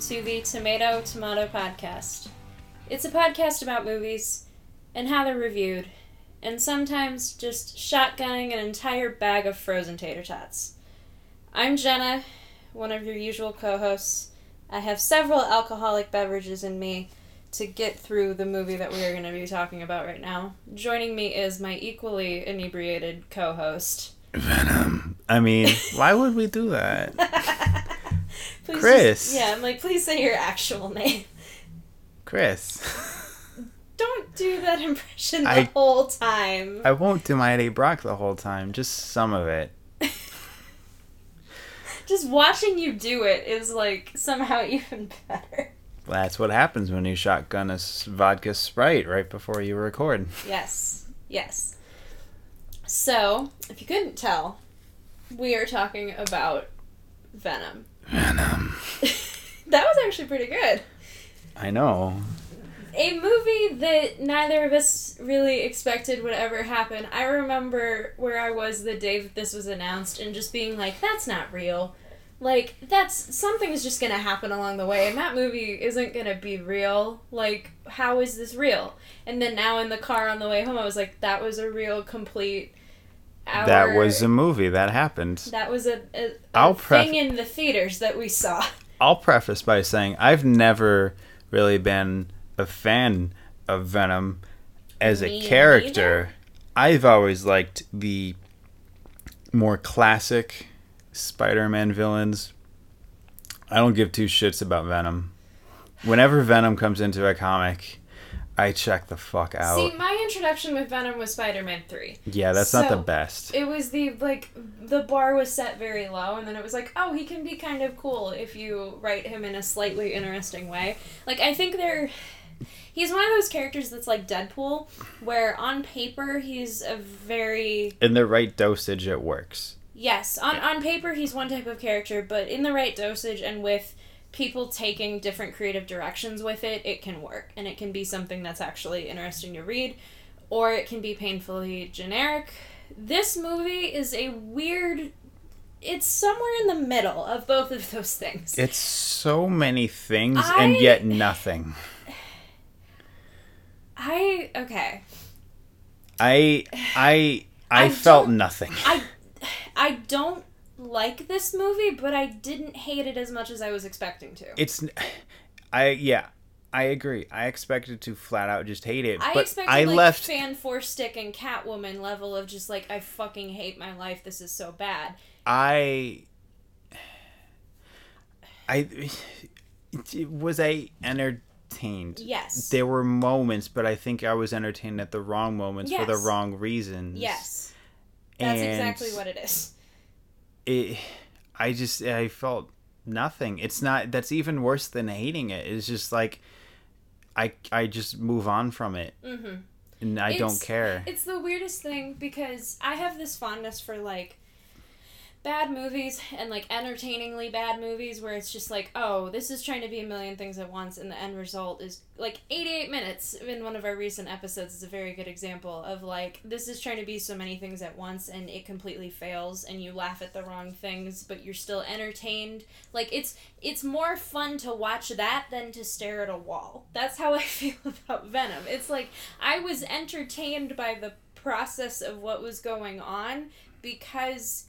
to the Tomato Tomato Podcast. It's a podcast about movies and how they're reviewed, and sometimes just shotgunning an entire bag of frozen tater tots. I'm Jenna, one of your usual co hosts. I have several alcoholic beverages in me to get through the movie that we are going to be talking about right now. Joining me is my equally inebriated co host. Venom. I mean, why would we do that? Please Chris. just- yeah, I'm like, please say your actual name. Chris. Don't do that impression the I- whole time. I won't do my Eddie Brock the whole time, just some of it. Just watching you do it is like somehow even better. That's what happens when you shotgun a vodka Sprite right before you record. Yes, yes. So, if you couldn't tell, we are talking about Venom. Venom. Um, that was actually pretty good. I know. A movie that neither of us really expected would ever happen. I remember where I was the day that this was announced and just being like, that's not real. Like, that's something's just gonna happen along the way, and that movie isn't gonna be real. Like, how is this real? And then now in the car on the way home, I was like, that was a real, complete. Hour. That was a movie that happened. That was a, a, a pref- thing in the theaters that we saw. I'll preface by saying I've never really been a fan of Venom as Me a character. neither. I've always liked the more classic Spider-Man villains. I don't give two shits about Venom. Whenever Venom comes into a comic, I checked the fuck out. See, my introduction with Venom was Spider-Man Three. yeah, that's not the best. It was the like the bar was set very low, and then it was like, oh, he can be kind of cool if you write him in a slightly interesting way. Like I think they're. He's one of those characters that's like Deadpool, where on paper he's a very In the right dosage, it works. yes on on paper he's one type of character, but in the right dosage and with people taking different creative directions with it, it can work and it can be something that's actually interesting to read, or it can be painfully generic. This movie is a weird. It's somewhere in the middle of both of those things. It's so many things I- and yet nothing. I okay. I I I, I felt nothing. I I don't like this movie, but I didn't hate it as much as I was expecting to. It's I yeah, I agree. I expected to flat out just hate it, I but expected I like left Fant4stic and Catwoman level of just like I fucking hate my life. This is so bad. I I was I entertained. Yes. There were moments, but I think I was entertained at the wrong moments for the wrong reasons. Yes. That's And exactly what it is. It I just I felt nothing. It's not that's even worse than hating it. It's just like I I just move on from it Mm-hmm. and I It's- don't care. It's the weirdest thing because I have this fondness for like bad movies and like entertainingly bad movies where it's just like, oh, this is trying to be a million things at once and the end result is like 88 minutes in one of our recent episodes is a very good example of like this is trying to be so many things at once and it completely fails and you laugh at the wrong things but you're still entertained. Like it's it's more fun to watch that than to stare at a wall. That's how I feel about Venom. It's like I was entertained by the process of what was going on because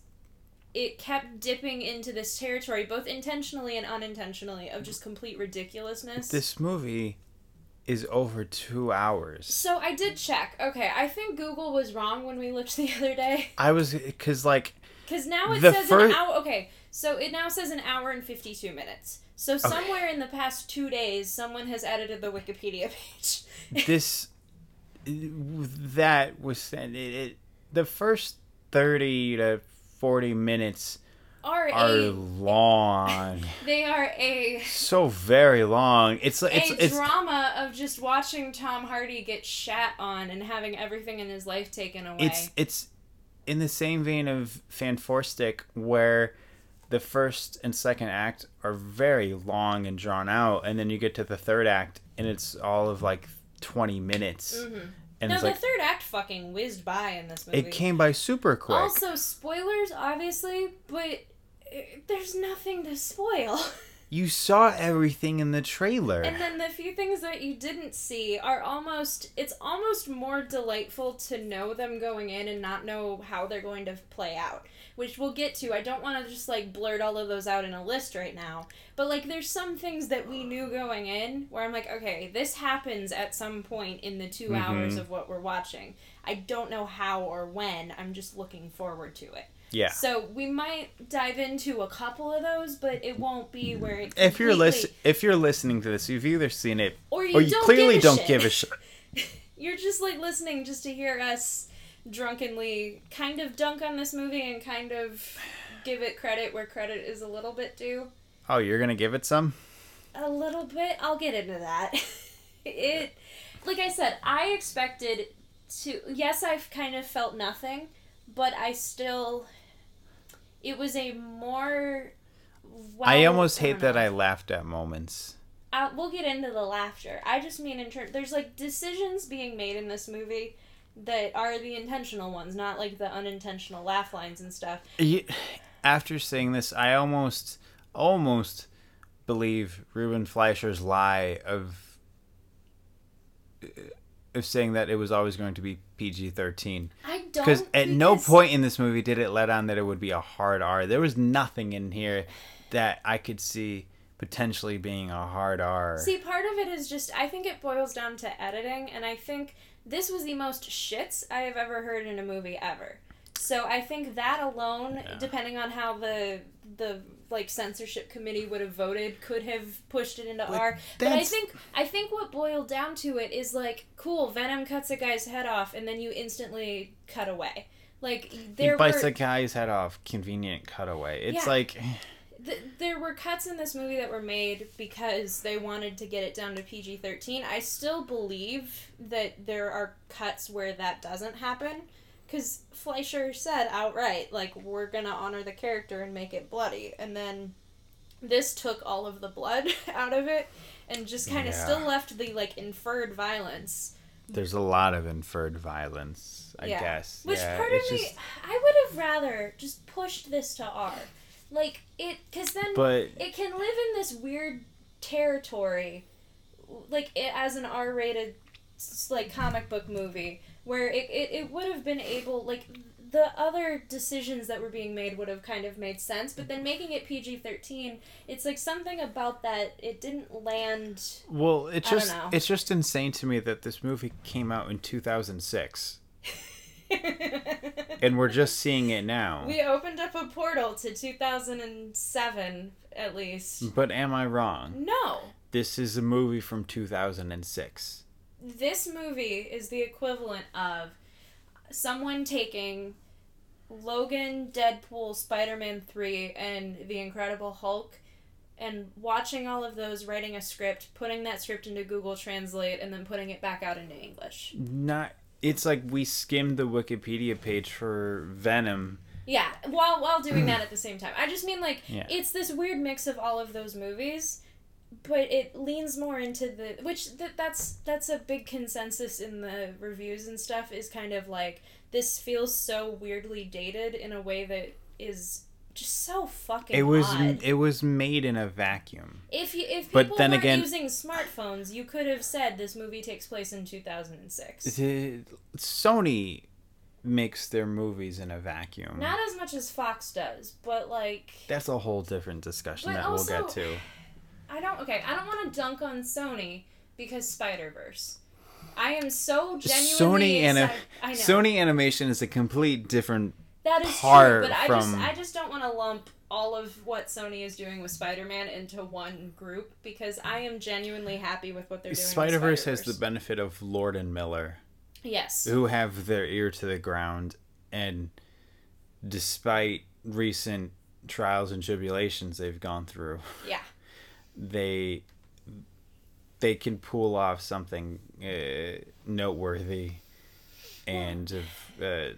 it kept dipping into this territory, both intentionally and unintentionally, of just complete ridiculousness. This movie is over two hours. so I did check. Okay, I think Google was wrong when we looked the other day. I was because like Because now it says an hour. Okay, so it now says an hour and 52 minutes. So somewhere in the past two days, someone has edited the Wikipedia page. this that was it, it the first 30 to 40 minutes are are a long they are a so very long it's like it's a it's drama of just watching Tom Hardy get shat on and having everything in his life taken away. it's it's in the same vein of Fant4stic where the first and second act are very long and drawn out and then you get to the third act and it's all of like 20 minutes Mhm. And no, the like third act fucking whizzed by in this movie. it came by super quick Also, spoilers, obviously, but uh, there's nothing to spoil. you saw everything in the trailer. And then the few things that you didn't see are almost it's almost more delightful to know them going in and not know how they're going to play out, which we'll get to. I don't want to just like blurt all of those out in a list right now, but like there's some things that we knew going in where I'm like, okay, this happens at some point in the 2 Mhm. hours of what we're watching. I don't know how or when. I'm just looking forward to it. yeah. So we might dive into a couple of those, but it won't be where it If you're listen, if you're listening to this, you've either seen it or you, or you don't clearly give don't shit. give a shit. You're just like listening just to hear us drunkenly kind of dunk on this movie and kind of give it credit where credit is a little bit due. Oh, you're gonna give it some? A little bit. I'll get into that. it, like I said, I expected to. Yes, I've kind of felt nothing, but I still. It was a more. I well- almost hate that. I laughed at moments. uh, we'll get into the laughter. I just mean in terms, there's like decisions being made in this movie that are the intentional ones, not like the unintentional laugh lines and stuff. Ye- After seeing this, I almost, almost believe Ruben Fleischer's lie of uh, of saying that it was always going to be PG thirteen. I don't Because at no point in this movie did it let on that it would be a hard R. There was nothing in here that I could see potentially being a hard R. See, part of it is just I think it boils down to editing, and I think this was the most shits I have ever heard in a movie ever. So I think that alone, Yeah. depending on how the the like censorship committee would have voted, could have pushed it into But R. But I think I think what boiled down to it is like, cool, Venom cuts a guy's head off, and then you instantly cut away. Like he bites were the guy's head off. Convenient cutaway. It's Yeah. like eh. Th- there were cuts in this movie that were made because they wanted to get it down to PG 13. I still believe that there are cuts where that doesn't happen. Because Fleischer said outright, like, we're gonna honor the character and make it bloody. And then this took all of the blood out of it and just kind of Yeah. still left the, like, inferred violence. there's a lot of inferred violence. I Yeah. guess. Which yeah, part of me, just- I would have rather just pushed this to R. Like, it, because then But it can live in this weird territory like it, as an r-rated like comic book movie where it, it, it would have been able like the other decisions that were being made would have kind of made sense but then making it pg-13 it's like something about that it didn't land well, it's I just it's just insane to me that this movie came out in 2006 and we're just seeing it now. we opened up a portal to 2007 at least But am I wrong? no This is a movie from 2006. this movie is the equivalent of someone taking Logan, Deadpool, Spider Man 3, and The Incredible Hulk and watching all of those, writing a script, putting that script into Google Translate, and then putting it back out into English. Not it's like we skimmed the Wikipedia page for Venom. Yeah, while while doing that at the same time. I just mean like Yeah. it's this weird mix of all of those movies, but it leans more into the which th- that's that's a big consensus in the reviews and stuff is kind of like this feels so weirdly dated in a way that is just so fucking It was odd. it was made in a vacuum. if you if but people then weren't again- using smartphones, you could have said this movie takes place in 2006. The- Sony makes their movies in a vacuum. Not as much as Fox does, but like That's a whole different discussion that also- we'll get to. I don't. Okay, I don't want to dunk on Sony because Spider Verse. I am so genuinely Sony know Sony Animation is a complete different. That is true, but I just I just don't want to lump all of what Sony is doing with Spider Man into one group because I am genuinely happy with what they're doing. Spider Verse has the Spider-Verse. benefit of Lord and Miller, yes. who have their ear to the ground, and despite recent trials and tribulations they've gone through, Yeah. they they can pull off something uh, noteworthy and of uh,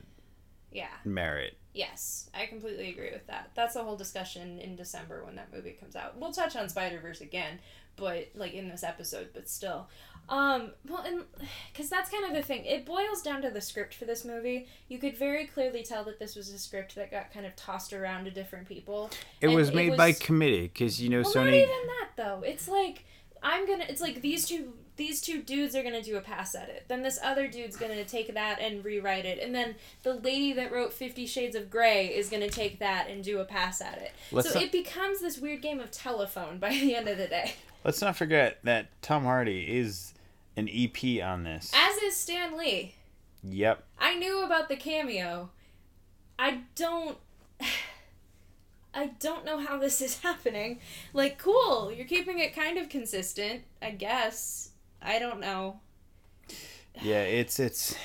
Yeah. merit. Yes, I completely agree with that. That's a whole discussion in December when that movie comes out. We'll touch on Spider Verse again, but like in this episode, but still. Um, well, and because that's kind of the thing, it boils down to the script for this movie. You could very clearly tell that this was a script that got kind of tossed around to different people. It And was made by was- committee because you know well, not even that though. It's like I'm gonna. It's like these two. These two dudes are gonna do a pass at it. Then this other dude's gonna take that and rewrite it. And then the lady that wrote Fifty Shades of Grey is gonna take that and do a pass at it. Let's so not- it becomes this weird game of telephone by the end of the day. Let's not forget that Tom Hardy is an EP on this. As is Stan Lee. Yep. I knew about the cameo. I don't. I don't know how this is happening. Like, cool, you're keeping it kind of consistent, I guess. I don't know. Yeah, it's it's.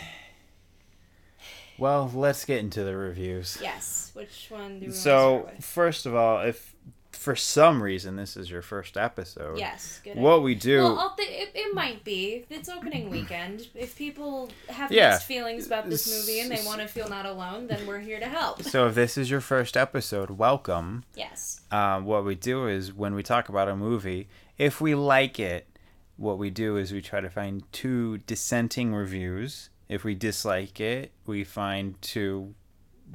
Well, let's get into the reviews. Yes. Which one do we want to So, first of all, if for some reason this is your first episode, Yes. Good. what we do. Well, th- it, it might be. It's opening weekend. If people have Yeah. mixed feelings about this movie and they want to feel not alone, then we're here to help. so, if this is your first episode, welcome. Yes. uh, what we do is when we talk about a movie, if we like it, what we do is we try to find two dissenting reviews. If we dislike it, we find two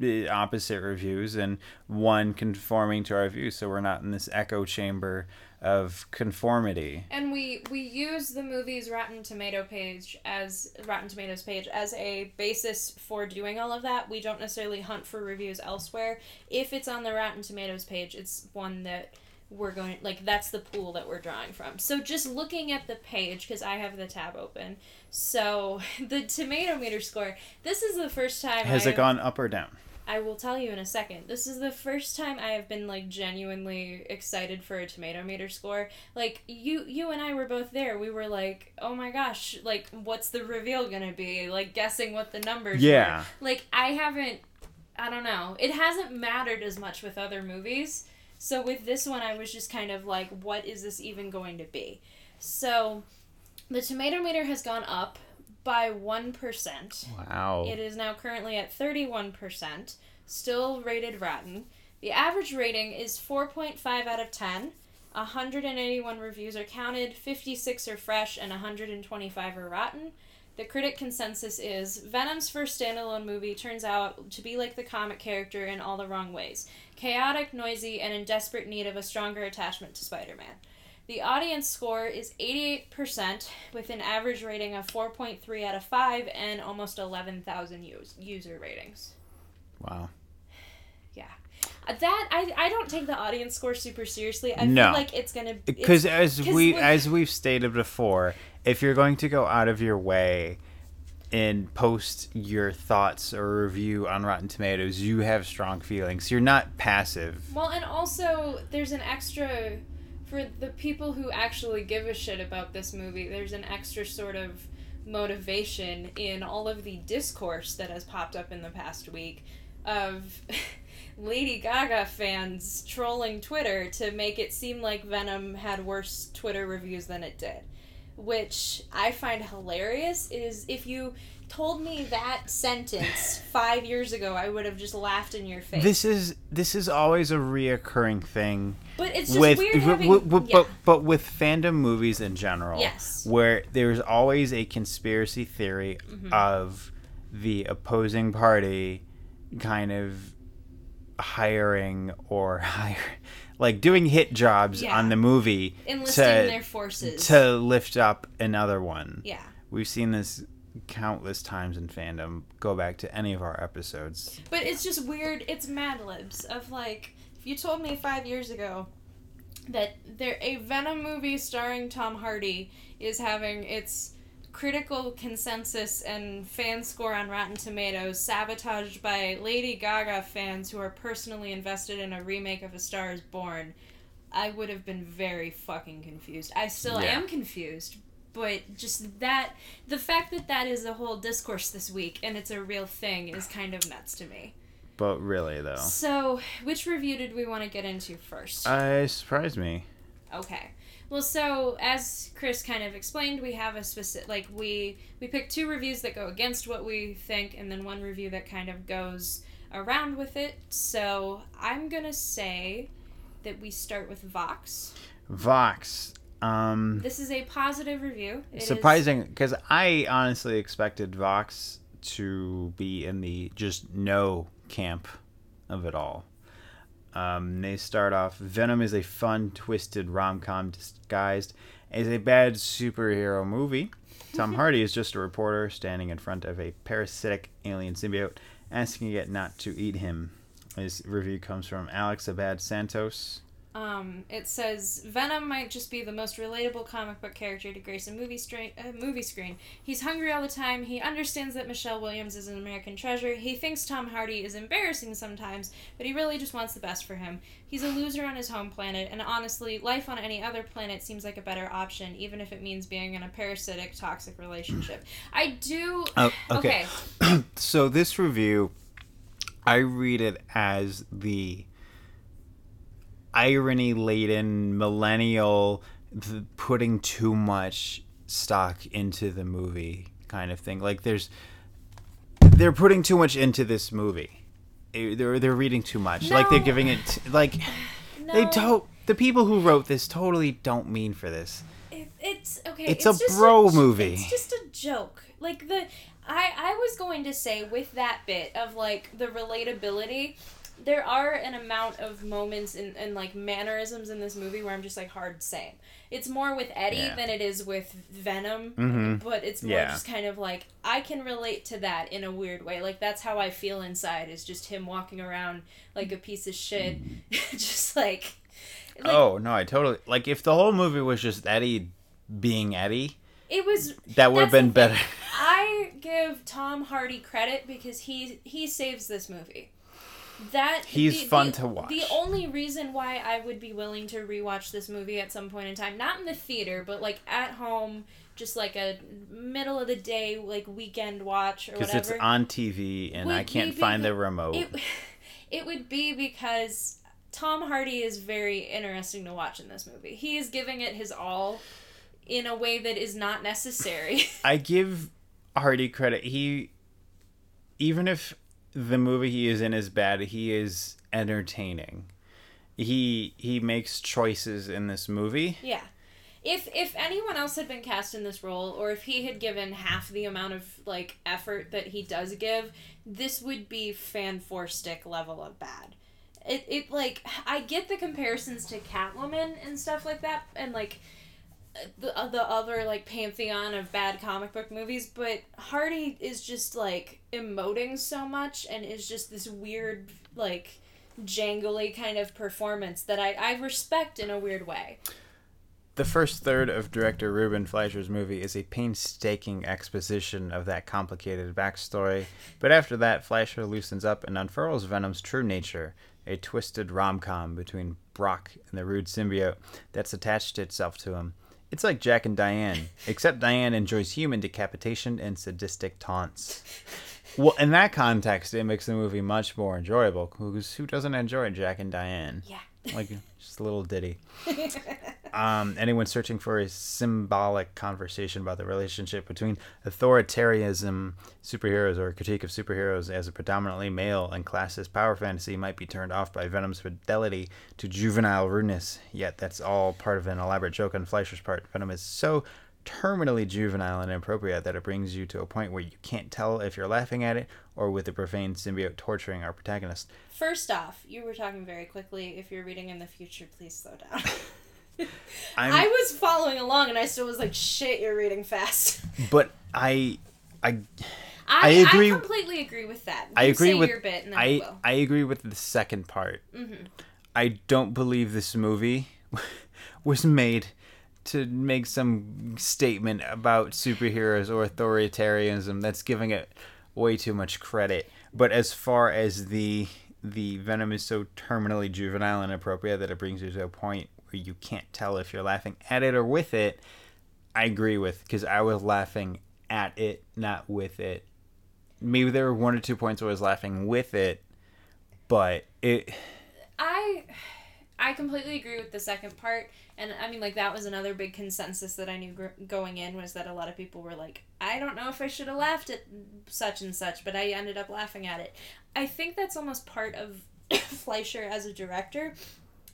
uh, opposite reviews and one conforming to our view, so we're not in this echo chamber of conformity. And we we use the movie's Rotten Tomato page as Rotten Tomatoes page as a basis for doing all of that. We don't necessarily hunt for reviews elsewhere. If it's on the Rotten Tomatoes page, it's one that we're going like that's the pool that we're drawing from. So just looking at the page because I have the tab open. So the tomato meter score. This is the first time Has I it gone up or down? I will tell you in a second. This is the first time I have been like genuinely excited for a tomato meter score. Like you you and I were both there. We were like, "Oh my gosh, like what's the reveal going to be?" Like guessing what the numbers Yeah. were. Like I haven't I don't know. It hasn't mattered as much with other movies. So with this one I was just kind of like, "What is this even going to be?" So the tomato meter has gone up by 1%. Wow. It is now currently at 31%, still rated rotten. The average rating is 4.5 out of 10. 181 reviews are counted, 56 are fresh, and 125 are rotten. The critic consensus is Venom's first standalone movie turns out to be like the comic character in all the wrong ways chaotic, noisy, and in desperate need of a stronger attachment to Spider Man. The audience score is 88%, with an average rating of 4.3 out of 5 and almost 11,000 us- user ratings. wow. Yeah. Uh, that, I, I don't take the audience score super seriously. I No. feel like it's going to Because as we as we've stated before, if you're going to go out of your way and post your thoughts or review on Rotten Tomatoes, you have strong feelings. You're not passive. Well, and also there's an extra for the people who actually give a shit about this movie. There's an extra sort of motivation in all of the discourse that has popped up in the past week of Lady Gaga fans trolling Twitter to make it seem like Venom had worse Twitter reviews than it did. Which I find hilarious is if you told me that sentence five years ago, I would have just laughed in your face. This is this is always a reoccurring thing But it's just with weird having. w- w- yeah. but but with fandom movies in general. Yes. Where there's always a conspiracy theory Mm-hmm. of the opposing party kind of hiring or hire like doing hit jobs Yeah. on the movie enlisting to their forces. to lift up another one. yeah. We've seen this countless times in fandom. Go back to any of our episodes. But it's just weird. It's Mad Libs of like, if you told me five years ago that there a Venom movie starring Tom Hardy is having its critical consensus and fan score on Rotten Tomatoes sabotaged by Lady Gaga fans who are personally invested in a remake of A Star Is Born, I would have been very fucking confused. I still Yeah. am confused. But just that, the fact that that is a whole discourse this week and it's a real thing is kind of nuts to me. But really though. So, which review did we want to get into first? Uh, surprised me. okay. Well, so as Chris kind of explained, we have a specific like we we pick two reviews that go against what we think, and then one review that kind of goes around with it. So I'm gonna say that we start with Vox. Vox. Um, This is a positive review. It is- surprising because I honestly expected Vox to be in the just no camp of it all. Um, they start off Venom is a fun, twisted rom com disguised as a bad superhero movie. Tom Hardy is just a reporter standing in front of a parasitic alien symbiote, asking it not to eat him. This review comes from Alex Abad Santos. Um, it says Venom might just be the most relatable comic book character to grace a movie, stra- uh, movie screen. He's hungry all the time. He understands that Michelle Williams is an American treasure. He thinks Tom Hardy is embarrassing sometimes, but he really just wants the best for him. He's a loser on his home planet, and honestly, life on any other planet seems like a better option, even if it means being in a parasitic, toxic relationship. I do. Oh, okay. okay. so this review, I read it as the irony laden millennial putting too much stock into the movie kind of thing. Like there's they're putting too much into this movie. They're they're reading too much. Like they're giving it like they don't. The people who wrote this totally don't mean for this. It, it's okay. It's a just bro j- movie. It's just a joke. Like the, I I was going to say with that bit of like the relatability, there are an amount of moments and and like mannerisms in this movie where I'm just like hard same. It's more with Eddie Yeah. than it is with Venom, Mhm. but it's more Yeah. just kind of like I can relate to that in a weird way. Like that's how I feel inside is just him walking around like a piece of shit, just like. like oh no, I totally like if the whole movie was just Eddie being Eddie, It was that would have been better. I give Tom Hardy credit because he he saves this movie. That He's the- fun the- to watch. The only reason why I would be willing to rewatch this movie at some point in time, not in the theater, but like at home, just like a middle of the day like weekend watch or whatever. Because it's on TV and I can't find the remote. it, it would be because Tom Hardy is very interesting to watch in this movie. He is giving it his all in a way that is not necessary. I give Hardy credit. He, even if the movie he is in is bad, he is entertaining. He he makes choices in this movie. Yeah. If if anyone else had been cast in this role or if he had given half the amount of like effort that he does give, this would be Fant4stic level of bad. It it like I get the comparisons to Catwoman and stuff like that and like the uh, the other like pantheon of bad comic book movies, but Hardy is just like emoting so much and is just this weird like jangly kind of performance that I, I respect in a weird way. The first third of director Ruben Fleischer's movie is a painstaking exposition of that complicated backstory, but after that, Fleischer loosens up and unfurls Venom's true nature a twisted rom com between Brock and the rude symbiote that's attached itself to him. It's like Jack and Diane, except Diane enjoys human decapitation and sadistic taunts. Well, in that context, it makes the movie much more enjoyable. Because who doesn't enjoy Jack and Diane? Yeah. Like just a little ditty. Um, anyone searching for a symbolic conversation about the relationship between authoritarianism, superheroes, or a critique of superheroes as a predominantly male and classist power fantasy might be turned off by Venom's fidelity to juvenile rudeness. Yet that's all part of an elaborate joke on Fleischer's part. Venom is so terminally juvenile and inappropriate that it brings you to a point where you can't tell if you're laughing at it or with the profane symbiote torturing our protagonist. First off, you were talking very quickly. If you're reading in the future, please slow down. I was following along and I still was like, shit, you're reading fast. but I, I I, I agree- I completely agree with that. I agree with your bit and then I. I agree with the second part. Mm-hmm. I don't believe this movie was made to make some statement about superheroes or authoritarianism. That's giving it way too much credit. But as far as the the venom is so terminally juvenile and inappropriate that it brings you to a point where you can't tell if you're laughing at it or with it. I agree with because I was laughing at it, not with it. Maybe there were one or two points where I was laughing with it, but it I I completely agree with the second part, and I mean like that was another big consensus that I knew gr- going in was that a lot of people were like, I don't know if I should have laughed at such and such, but I ended up laughing at it. I think that's almost part of Fleischer as a director.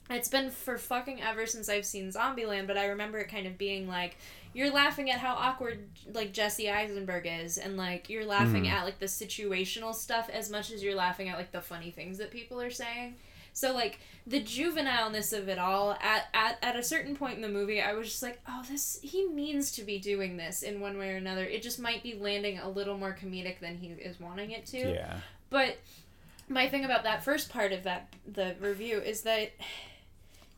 It's been for fucking ever since I've seen Zombieland, but I remember it kind of being like you're laughing at how awkward like Jesse Eisenberg is, and like you're laughing Mhm. at like the situational stuff as much as you're laughing at like the funny things that people are saying. So like the juvenileness of it all at, at at a certain point in the movie I was just like, "Oh, this he means to be doing this in one way or another. It just might be landing a little more comedic than he is wanting it to." Yeah. But my thing about that first part of that the review is that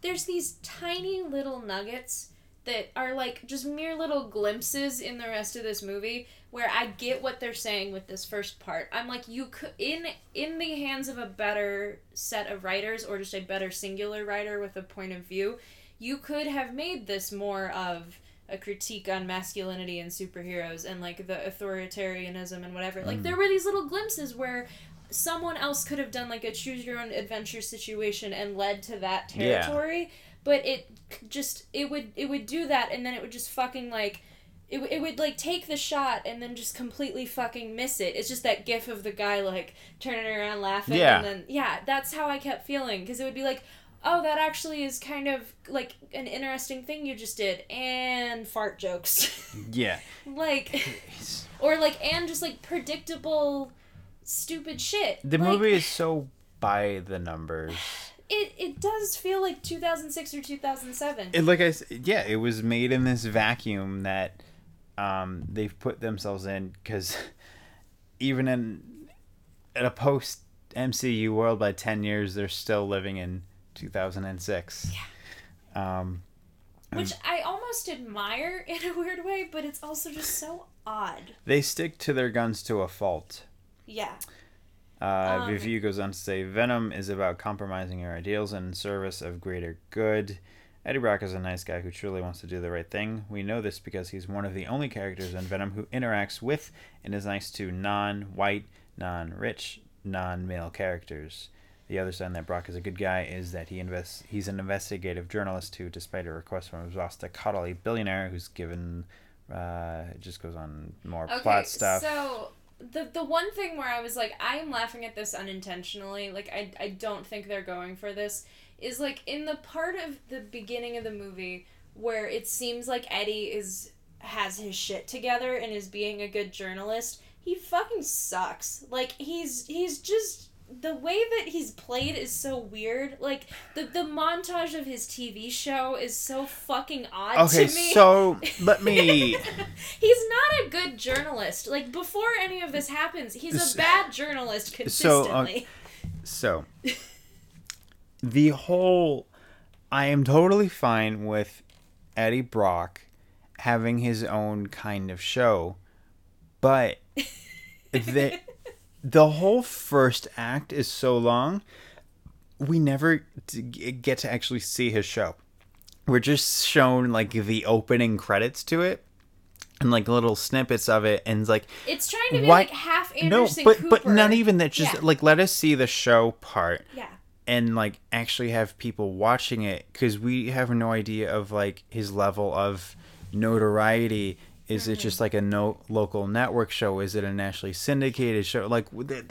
there's these tiny little nuggets that are like just mere little glimpses in the rest of this movie where I get what they're saying with this first part. I'm like you could in in the hands of a better set of writers or just a better singular writer with a point of view, you could have made this more of a critique on masculinity and superheroes and like the authoritarianism and whatever. Like Mm. there were these little glimpses where someone else could have done like a choose your own adventure situation and led to that Yeah. But it just it would it would do that and then it would just fucking like it, w- it would like take the shot and then just completely fucking miss it it's just that gif of the guy like turning around laughing Yeah. and then yeah that's how i kept feeling because it would be like oh that actually is kind of like an interesting thing you just did and fart jokes Yeah. like or like and just like predictable stupid shit The Like, movie is so by the numbers. It, it does feel like 2006 or 2007 It, like I s- yeah, it was made in this vacuum that um, they've put themselves in because even in in a post MCU world by ten years, they're still living in 2006. Yeah. Um, which i almost admire in a weird way but it's also just so odd they stick to their guns to a fault. yeah Uh, Um, review goes on to say Venom is about compromising your ideals in service of greater good. Eddie Brock is a nice guy who truly wants to do the right thing. We know this because he's one of the only characters in Venom who interacts with and is nice to non white, non rich, non male characters. The other sign that Brock is a good guy is that he invests. He's an investigative journalist who, despite a request from his boss to coddle a billionaire who's given. Uh, it just goes on more okay plot stuff. so the the one thing where i was like i am laughing at this unintentionally like i i don't think they're going for this is like in the part of the beginning of the movie where it seems like eddie is has his shit together and is being a good journalist he fucking sucks. Like he's he's just the way that he's played is so weird like the the montage of his tv show is so fucking odd Okay, to me so let me. he's not a good journalist. Like before any of this happens, he's a bad journalist So, uh, consistently. So, the whole. I am totally fine with Eddie Brock having his own kind of show, but the, the whole first act is so long, we never get to actually see his show. We're just shown like the opening credits to it. And like little snippets of it, and it's like it's trying to be why- like half Anderson no, but Cooper. but not even that. Just Yeah. like let us see the show part yeah. and like actually have people watching it because we have no idea of like his level of notoriety. Is Mm-hmm. it just like a no local network show? Is it a nationally syndicated show? Like the, the,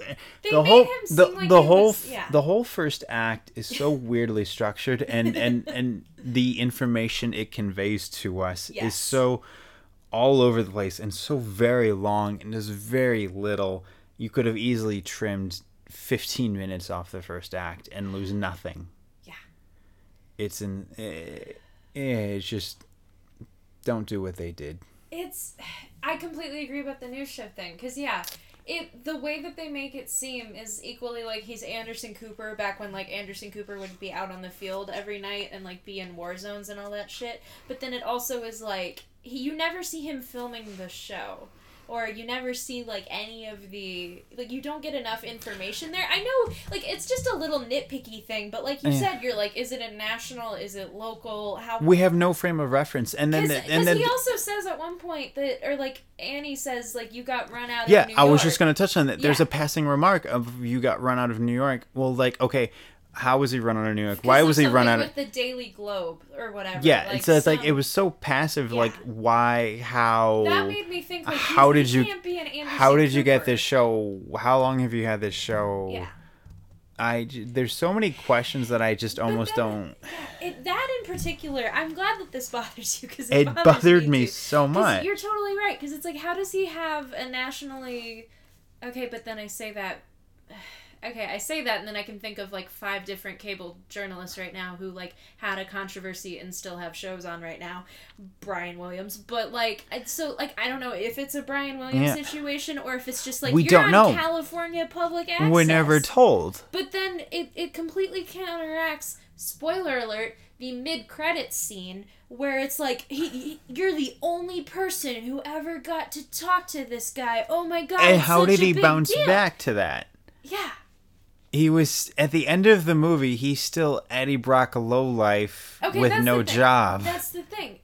They the made whole the, like the whole was- yeah. the whole first act is so weirdly structured and and and the information it conveys to us Yes. is so all over the place and so very long and there's very little. You could have easily trimmed 15 minutes off the first act and lose nothing. Yeah. It's an eh, eh, it's just don't do what they did. It's I completely agree about the news show thing cuz yeah, it the way that they make it seem is equally like he's Anderson Cooper back when like Anderson Cooper would be out on the field every night and like be in war zones and all that shit. But then it also is like he you never see him filming the show. Or you never see like any of the like you don't get enough information there. I know like it's just a little nitpicky thing, but like you Yeah. said, you're like, is it a national? Is it local? How We have no frame of reference, and then because the, and then he also says at one point that, or like Annie says, like you got run out. yeah, of New I was just gonna touch on that. There's a passing remark of you got run out of New York. Well, like okay, how was he run out of New York? Why was he run out of? the Daily Globe or whatever? Yeah, like, so it's like it was so passive. Like why? How? That made me think. Like, how did you- an How did you get this show? How long have you had this show? Yeah. I there's so many questions that I just almost then- don't. It, that in particular, I'm glad that this bothers you because it, It bothered me too. so much. You're totally right because it's like, how does he have a nationally? Okay, but then I say that. Okay, I say that, and then I can think of like five different cable journalists right now who like had a controversy and still have shows on right now. Brian Williams, but like, so like I don't know if it's a Brian Williams Yeah. situation or if it's just like We you're don't on know. California public access. We're never told. But then it, it completely counteracts, spoiler alert, the mid credits scene where it's like, he, he- you're the only person who ever got to talk to this guy. Oh my god. And how did he bounce deal." back to that? Yeah. He was at the end of the movie. He's still Eddie Brock, a low life Okay, with no job. That's the thing.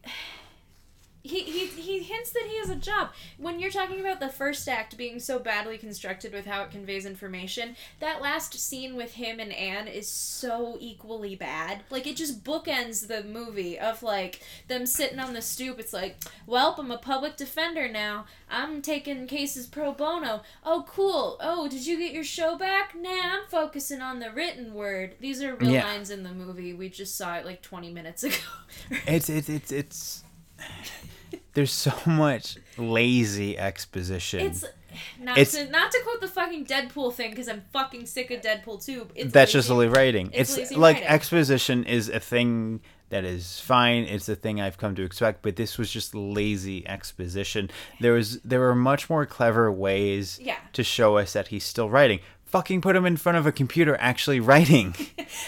He, he, he hints that he has a job. When you're talking about the first act being so badly constructed with how it conveys information, that last scene with him and Anne is so equally bad. Like, it just bookends the movie of, like, them sitting on the stoop. It's like, well, I'm a public defender now. I'm taking cases pro bono. Oh, cool. Oh, did you get your show back? Nah, I'm focusing on the written word. These are real Yeah. lines in the movie. We just saw it, like, 20 minutes ago. It's it's it's it's. There's so much lazy exposition. It's not It's- to not to quote the fucking Deadpool thing because I'm fucking sick of Deadpool too. It's That's just lazy. lazy writing. it's It's, lazy like writing. exposition is a thing that is fine. It's a thing I've come to expect, but this was just lazy exposition. There was there were much more clever ways Yeah. to show us that he's still writing. Fucking put him in front of a computer actually writing.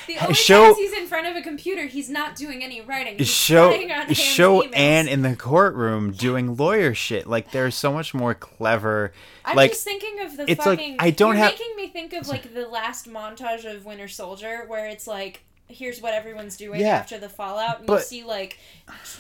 The only show- times he's in front of a computer, he's not doing any writing. He's show show emails. Anne in the courtroom doing lawyer shit. Like there's so much more clever. I'm like just thinking of the it's like. I don't have- making me think of like the last montage of Winter Soldier, where it's like. Here's what everyone's doing Yeah. after the fallout, and you see like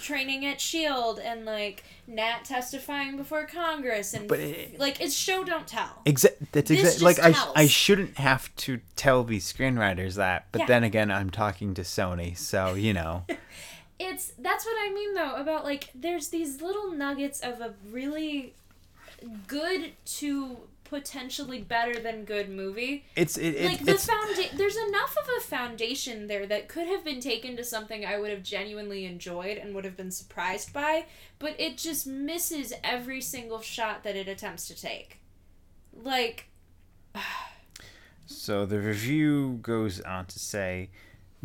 training at Shield and like Nat testifying before Congress, and But it- like it's show don't tell. Exa- that's This exactly like I. I shouldn't have to tell these screenwriters that, but Yeah. then again, I'm talking to Sony, so you know. it's that's what I mean though about like there's these little nuggets of a really good to potentially better than good movie. It's it, it like the founda- there's enough of a foundation there that could have been taken to something I would have genuinely enjoyed and would have been surprised by, but it just misses every single shot that it attempts to take. Like so the review goes on to say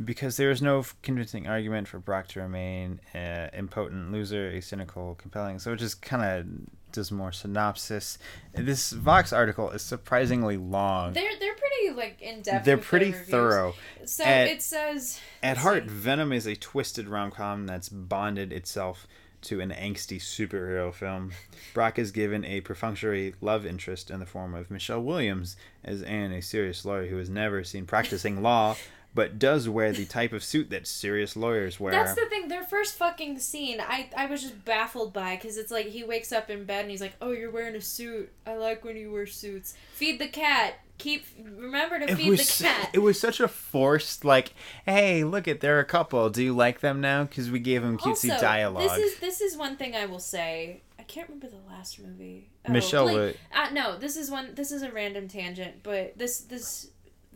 because there is no convincing argument for Brock to remain an impotent loser, a cynical, compelling. So it just kind of does more synopsis. This Vox article is surprisingly long. they're they're pretty like in depth. They're pretty thorough. So At- it says At heart, see. Venom is a twisted rom com that's bonded itself to an angsty superhero film. Brock is given a perfunctory love interest in the form of Michelle Williams as Anne, a serious lawyer who has never seen practicing law, but does wear the type of suit that serious lawyers wear. That's the thing. Their first fucking scene, I I was just baffled by because it's like he wakes up in bed and he's like, "Oh, you're wearing a suit. I like when you wear suits. Feed the cat. Keep remember to it feed was the cat." it was such a forced like, hey, look at they're a couple. Do you like them now? Because we gave them cutesy also, dialogue. this is this is one thing I will say. I can't remember the last movie. Oh, Michelle Wi- uh, no, this is one. This is a random tangent, but this this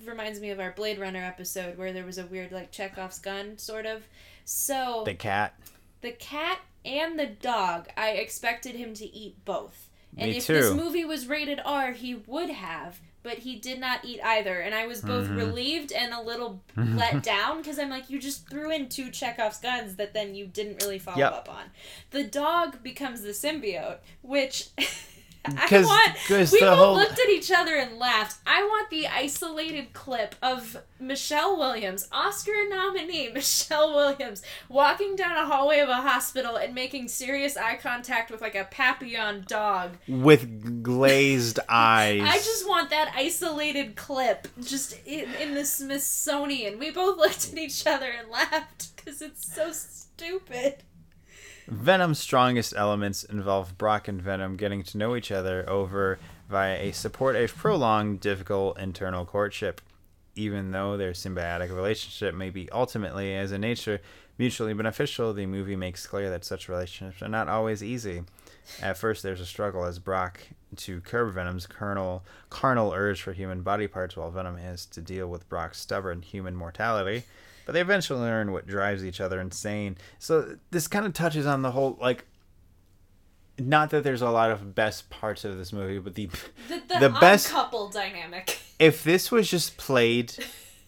reminds me of our Blade Runner episode where there was a weird like Chekhov's gun sort of. So the cat. the cat and the dog, I expected him to eat both. And Me if too. this movie was rated R, he would have, but he did not eat either. And I was both Mm-hmm. relieved and a little let down because I'm like, you just threw in two Chekhov's guns that then you didn't really follow Yep. up on. The dog becomes the symbiote, which. I want. we both whole- looked at each other and laughed. I want the isolated clip of Michelle Williams, Oscar nominee Michelle Williams, walking down a hallway of a hospital and making serious eye contact with like a Papillon dog. With glazed eyes. I just want that isolated clip just in, in the Smithsonian. We both looked at each other and laughed because it's so stupid. Venom's strongest elements involve Brock and Venom getting to know each other over via a supportive, prolonged, difficult internal courtship. Even though their symbiotic relationship may be ultimately, as a nature, mutually beneficial, the movie makes clear that such relationships are not always easy. At first, there's a struggle as Brock to curb Venom's carnal, carnal urge for human body parts, while Venom has to deal with Brock's stubborn human mortality. But they eventually learn what drives each other insane. So this kind of touches on the whole like. Not that there's a lot of best parts of this movie, but the The, the, The odd best- couple dynamic. if this was just played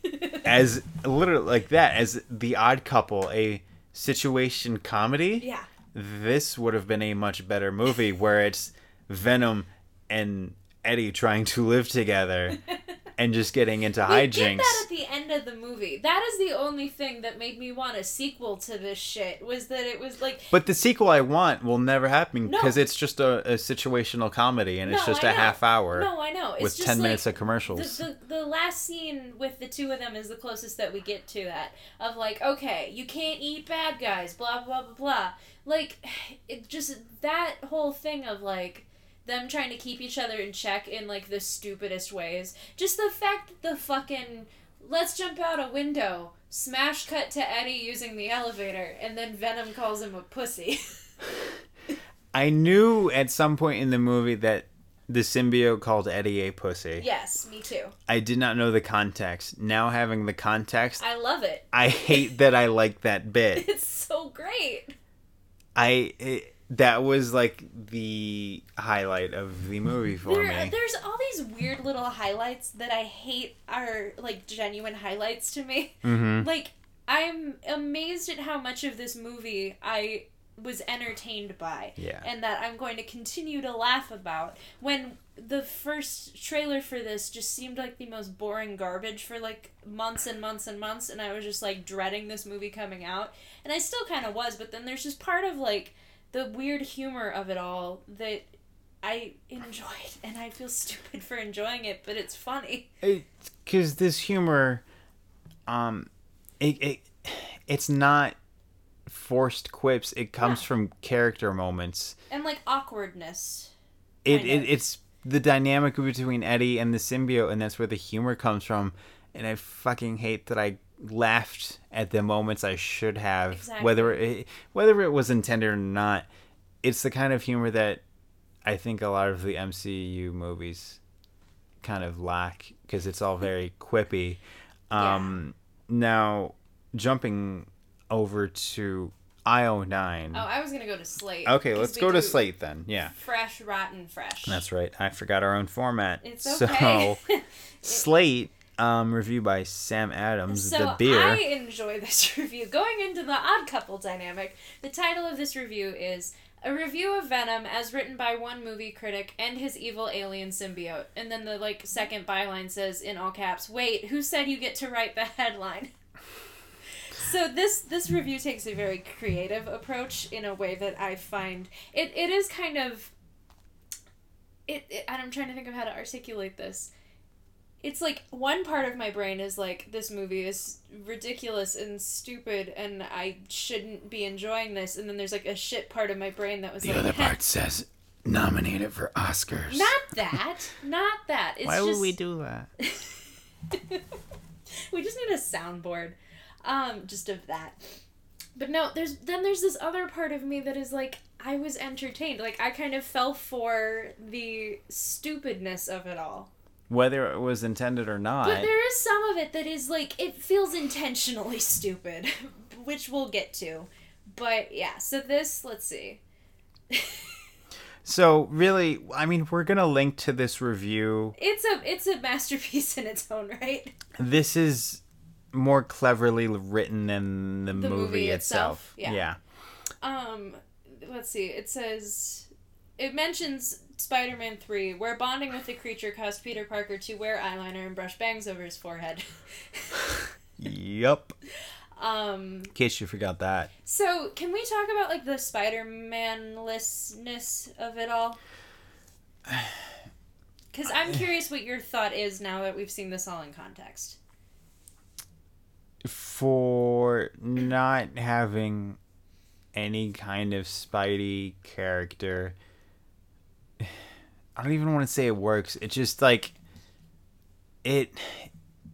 as literally like that as the odd couple a situation comedy yeah. this would have been a much better movie where it's venom and eddie trying to live together and just getting into We get hijinks that at the end of the movie. That is the only thing that made me want a sequel to this shit. Was that it was like but the sequel i want will never happen No. because it's just a, a situational comedy and it's just I a know. half hour No, I know. It's with just 10 like, minutes of commercials The, the, the last scene with the two of them is the closest that we get to that. Of like, okay, you can't eat bad guys, blah, blah, blah, blah. Like, it just, that whole thing of like, them trying to keep each other in check in like the stupidest ways. Just the fact that the fucking, let's jump out a window, smash cut to Eddie using the elevator, and then Venom calls him a pussy. i knew at some point in the movie that the symbiote called eddie a pussy yes, me too. I did not know the context. Now having the context, I love it. I hate that I like that bit. It's so great. I it, that was like the highlight of the movie for There, me. there's all these weird little highlights that I hate are like genuine highlights to me. hmm Like I'm amazed at how much of this movie I was entertained by Yeah. and that I'm going to continue to laugh about when the first trailer for this just seemed like the most boring garbage for like months and months and months and I was just like dreading this movie coming out and I still kind of was but then there's just part of like the weird humor of it all that I enjoyed and I feel stupid for enjoying it but it's funny Because this humor, um, it, it it's not forced quips. It comes Yeah. from character moments. and like awkwardness It, it it's the dynamic between Eddie and the symbiote, and that's where the humor comes from. And I fucking hate that I laughed at the moments I should have, Exactly. whether it, whether it was intended or not. It's the kind of humor that I think a lot of the MCU movies kind of lack because it's all very quippy. Um, Now, jumping over to IO nine. oh I was gonna go to Slate Okay, let's go to Slate then. Yeah. fresh rotten fresh That's right. I forgot our own format. It's So, okay. Slate, um, review by Sam Adams, So the beer. I enjoy this review. Going into the odd couple dynamic, the title of this review is a review of Venom as written by one movie critic and his evil alien symbiote. And then the like second byline says in all caps, "Wait, who said you get to write the headline?" So this this review takes a very creative approach in a way that I find it, it is kind of it, it I'm trying to think of how to articulate this it's like one part of my brain is like this movie is ridiculous and stupid and I shouldn't be enjoying this. And then there's like a shit part of my brain that was the like other part says nominate it for Oscars. not that. Not that. It's Why just would we do that? we just need a soundboard um just of that. But no there's then there's this other part of me that is like I was entertained. Like I kind of fell for the stupidness of it all Whether it was intended or not. But there is some of it that is like it feels intentionally stupid, which we'll get to. But yeah, so this, let's see. so really, I mean, we're gonna link to this review. It's a it's a masterpiece in its own right. This is more cleverly written than the, The movie, movie itself. itself, yeah. Um let's see. It says it mentions Spider-Man 3 where bonding with the creature caused Peter Parker to wear eyeliner and brush bangs over his forehead. Yup. um In case you forgot that. so can we talk about like the Spider-Man-lessness of it all? Cuz I'm curious what your thought is now that we've seen this all in context. for not having any kind of Spidey character. I don't even want to say it works. It just like it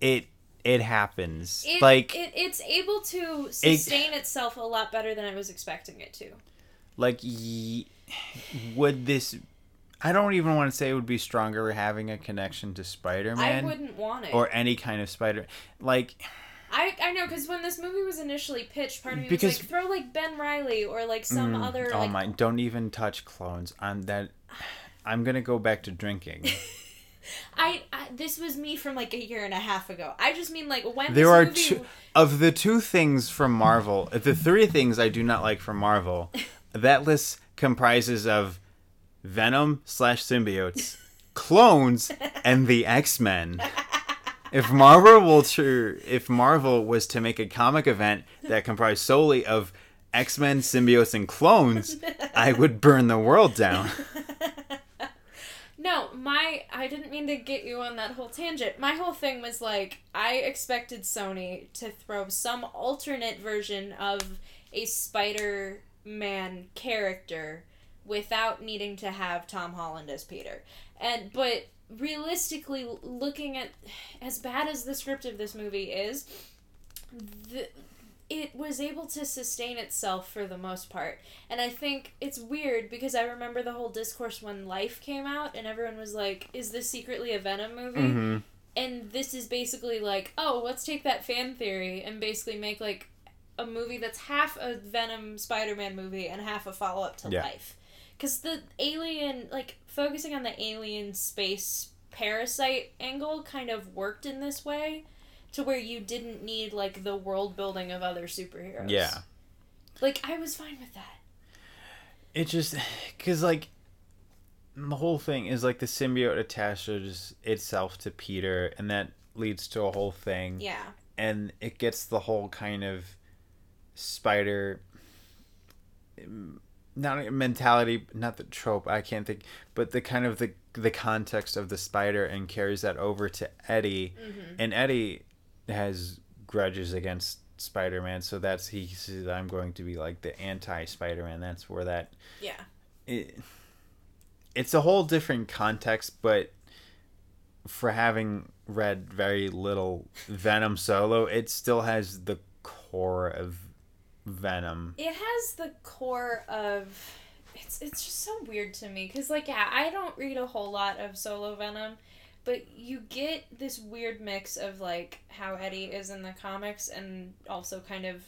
it it happens. It, like it, it's able to sustain itself a lot better than I was expecting it to. like y- would this I don't even want to say it would be stronger having a connection to Spider-Man I wouldn't want it. or any kind of Spider like I I know because when this movie was initially pitched, part of me Because- was like, throw like Ben Reilly or like some Mm, other oh like my don't even touch clones. I'm that I'm going to go back to drinking. I, I this was me from like a year and a half ago. I just mean like when There are movie, two of the two things from Marvel. Uh, the three things I do not like from Marvel. That list comprises of Venom slash symbiotes, clones, and the X Men. If Marvel will to, if Marvel was to make a comic event that comprised solely of X Men, symbiotes, and clones, I would burn the world down. No, my I didn't mean to get you on that whole tangent. My whole thing was like I expected Sony to throw some alternate version of a Spider-Man character without needing to have Tom Holland as Peter. And but realistically looking at as bad as the script of this movie is, the it was able to sustain itself for the most part. And I think it's weird because I remember the whole discourse when Life came out and everyone was like, is this secretly a Venom movie? hmm And this is basically like, oh, let's take that fan theory and basically make like a movie that's half a Venom Spider Man movie and half a follow up to Yeah. Life. Because the alien, like, focusing on the alien space parasite angle kind of worked in this way to where you didn't need, like, the world building of other superheroes. Yeah. Like, I was fine with that. It just because like the whole thing is like the symbiote attaches itself to Peter, and that leads to a whole thing, Yeah. and it gets the whole kind of spider. um, Not a mentality, not the trope. I can't think, but the kind of the the context of the spider, and carries that over to Eddie, Mm-hmm. and Eddie has grudges against Spider-Man, so that's he says I'm going to be like the anti-Spider-Man. That's where that Yeah. it, it's a whole different context, but for having read very little Venom solo, it still has the core of Venom. It has the core of it's it's just so weird to me cuz like yeah, I don't read a whole lot of solo Venom, but you get this weird mix of like how Eddie is in the comics and also kind of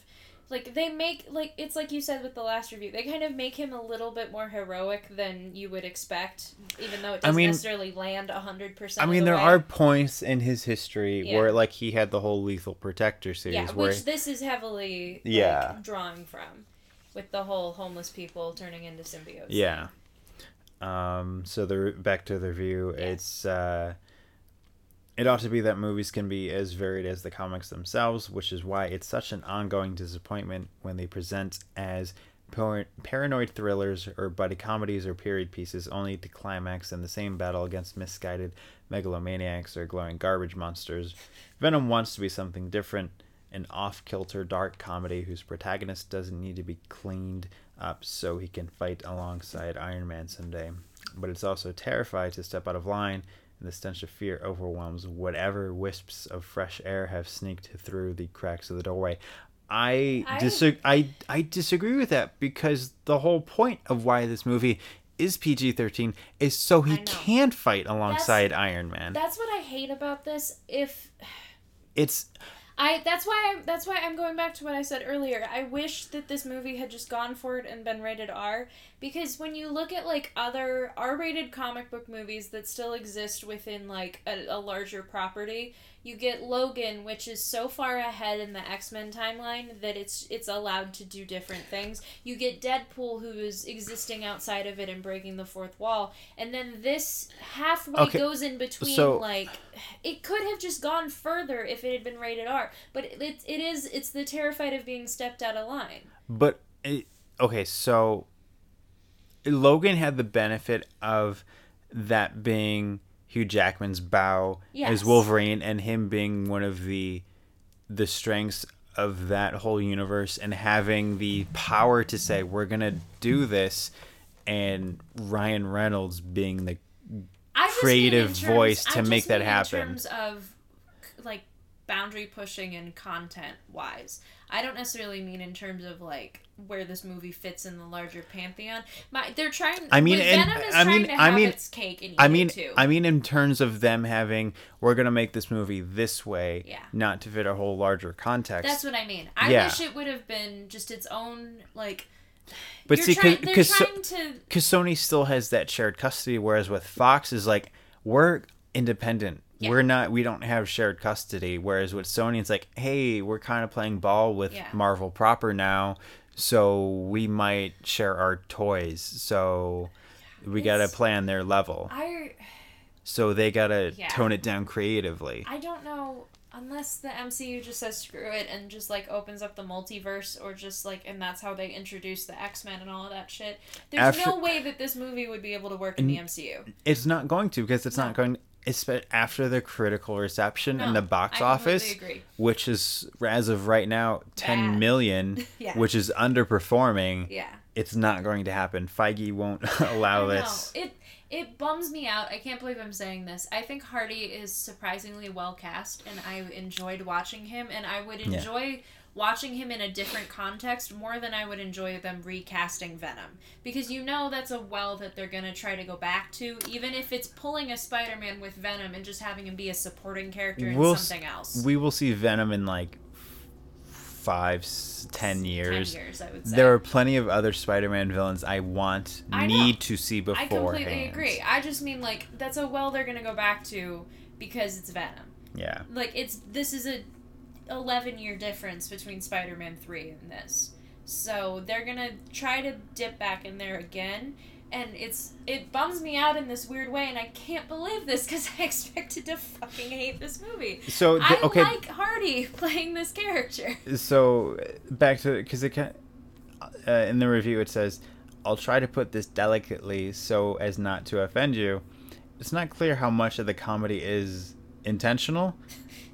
like they make like it's like you said with the last review. They kind of make him a little bit more heroic than you would expect even though it doesn't mean- necessarily land 100% I mean, the there way. are points in his history Yeah. where, like, he had the whole Lethal Protector series, Yeah, where which this is heavily like, Yeah. drawing from with the whole homeless people turning into symbiotes. Yeah. Um, so the back to the review, Yeah. it's uh, it ought to be that movies can be as varied as the comics themselves, which is why it's such an ongoing disappointment when they present as par- paranoid thrillers or buddy comedies or period pieces, only to climax in the same battle against misguided megalomaniacs or glowing garbage monsters. Venom wants to be something different an off kilter dark comedy whose protagonist doesn't need to be cleaned up so he can fight alongside Iron Man someday. But it's also terrified to step out of line, and the stench of fear overwhelms whatever wisps of fresh air have sneaked through the cracks of the doorway. I, I- disag- I, I disagree with that because the whole point of why this movie is PG 13 is so he can fight alongside Iron Man. That's what I hate about this. If it's I that's why I'm that's why I'm going back to what I said earlier. I wish that this movie had just gone for it and been rated R because when you look at like other R-rated comic book movies that still exist within like a, a larger property, you get Logan, which is so far ahead in the X-Men timeline that it's it's allowed to do different things. You get Deadpool who is existing outside of it and breaking the fourth wall, and then this halfway Okay, goes in between so- like it could have just gone further if it had been rated R, but it, it, it is it's the terrified of being stepped out of line. But it, okay, so Logan had the benefit of that being Hugh Jackman's bow Yes. as Wolverine, and him being one of the the strengths of that whole universe, and having the power to say we're gonna do this, and Ryan Reynolds being the Creative terms- voice to make that happen. In terms of like boundary pushing and content wise. I don't necessarily mean in terms of like where this movie fits in the larger pantheon. My they're trying. I mean, and- Venom is I trying mean- to I have mean- its cake and eat I mean, it too. I mean, in terms of them having, we're gonna make this movie this way, Yeah. not to fit a whole larger context. That's what I mean. I Yeah. wish it would have been just its own like. but see, because to because Sony still has that shared custody, whereas with Fox is like we're independent. Yeah. We're not. We don't have shared custody. Whereas with Sony, it's like, hey, we're kind of playing ball with Yeah. Marvel proper now, so we might share our toys. So we gotta play on their level. I So they gotta Yeah. tone it down creatively. I don't know unless the MCU just says screw it and just like opens up the multiverse or just like and that's how they introduce the X-Men and all of that shit. There's After- no way that this movie would be able to work in the MCU. It's not going to because it's No. not going. It's after the critical reception in No, the box office, which is as of right now ten Bad. million, Yeah. which is underperforming. Yeah. It's not going to happen. Feige won't allow this. It it bums me out. I can't believe I'm saying this. I think Hardy is surprisingly well cast, and I enjoyed watching him. And I would Yeah. Watching him in a different context more than I would enjoy them recasting Venom, because you know that's a well that they're gonna try to go back to, even if it's pulling a Spider-Man with Venom and just having him be a supporting character in We'll something else. We will see Venom in like five, s- ten years. Ten years, I would say. There are plenty of other Spider-Man villains I want, I know. need to see before. I completely agree. I just mean like that's a well they're gonna go back to because it's Venom. Yeah. like it's this is a 11 year difference between spider-man 3 and this. So they're gonna try to dip back in there again and it's it bums me out in this weird way and i can't believe this because i expected to fucking hate this movie. So i the, okay, like hardy playing this character. So back to because it can uh, in the review it says i'll try to put this delicately so as not to offend you. It's not clear how much of the comedy is intentional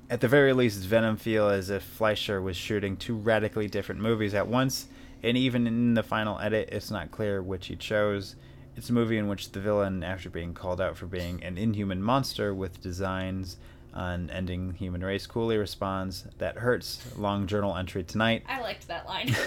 at the very least venom feel as if fleischer was shooting two radically different movies at once and even in the final edit it's not clear which he chose. It's a movie in which the villain after being called out for being an inhuman monster with designs on ending human race coolly responds that hurts. Long journal entry tonight. I liked that line.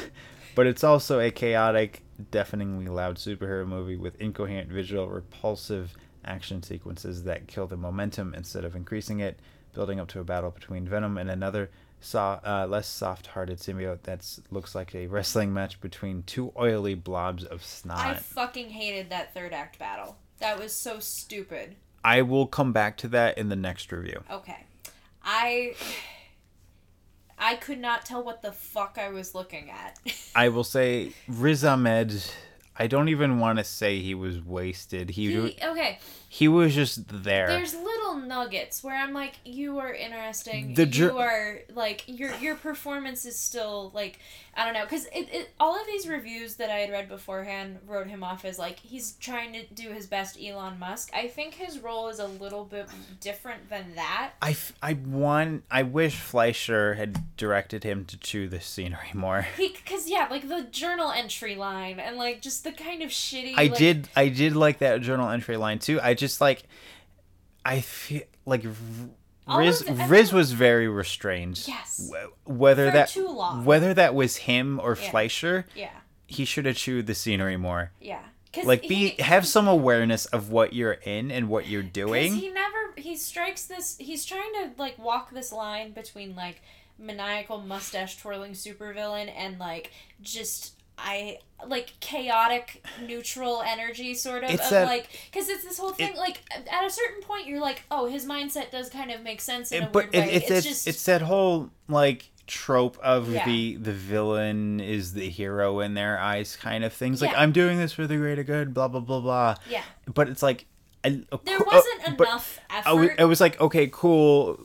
But it's also a chaotic, deafeningly loud superhero movie with incoherent visual, repulsive action sequences that kill the momentum instead of increasing it, building up to a battle between Venom and another so, uh, less soft-hearted symbiote that looks like a wrestling match between two oily blobs of snot. i fucking hated that third act battle that was so stupid I will come back to that in the next review. Okay. I I could not tell what the fuck I was looking at. I will say Riz Ahmed. I don't even want to say he was wasted. He He- okay, he was just there. there's little nuggets where I'm like, you are interesting. The you are like your your performance is still like I don't know because it, it all of these reviews that I had read beforehand wrote him off as like he's trying to do his best Elon Musk. I think his role is a little bit different than that. I, f- I want I wish Fleischer had directed him to chew the scenery more. Because yeah, like the journal entry line and like just the kind of shitty. I like, did I did like that journal entry line too. I just like I feel like Riz Riz was very restrained. Yes. Whether For that too long. whether that was him or Yeah. Fleischer, Yeah, he should have chewed the scenery more. yeah. Like be he, have some awareness of what you're in and what you're doing. he never he strikes this. He's trying to like walk this line between like maniacal mustache twirling supervillain and like just. I like chaotic neutral energy sort of, It's of that- like because it's this whole thing it- like at a certain point you're like oh his mindset does kind of make sense in a but weird it, way it's, it's, it's, just it's that whole like trope of Yeah. the the villain is the hero in their eyes kind of things like Yeah. i'm doing this for the greater good blah blah blah blah yeah but it's like I, there uh, wasn't but enough I effort was, I was like okay cool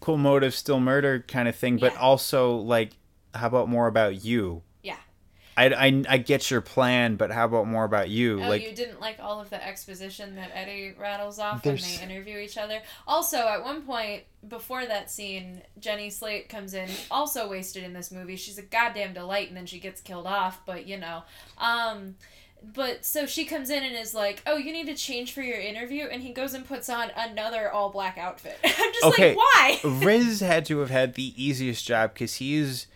cool motive still murder kind of thing but Yeah. also like how about more about you I, I, I get your plan but how about more about you Oh, like you didn't like all of the exposition that Eddie rattles off There's- when they interview each other. Also, at one point before that scene, Jenny Slate comes in, also wasted in this movie. She's a goddamn delight, and then she gets killed off. But you know, um, but so she comes in and is like, "Oh, you need to change for your interview," and he goes and puts on another all black outfit. I'm just Okay. like, why? Riz had to have had the easiest job because he's.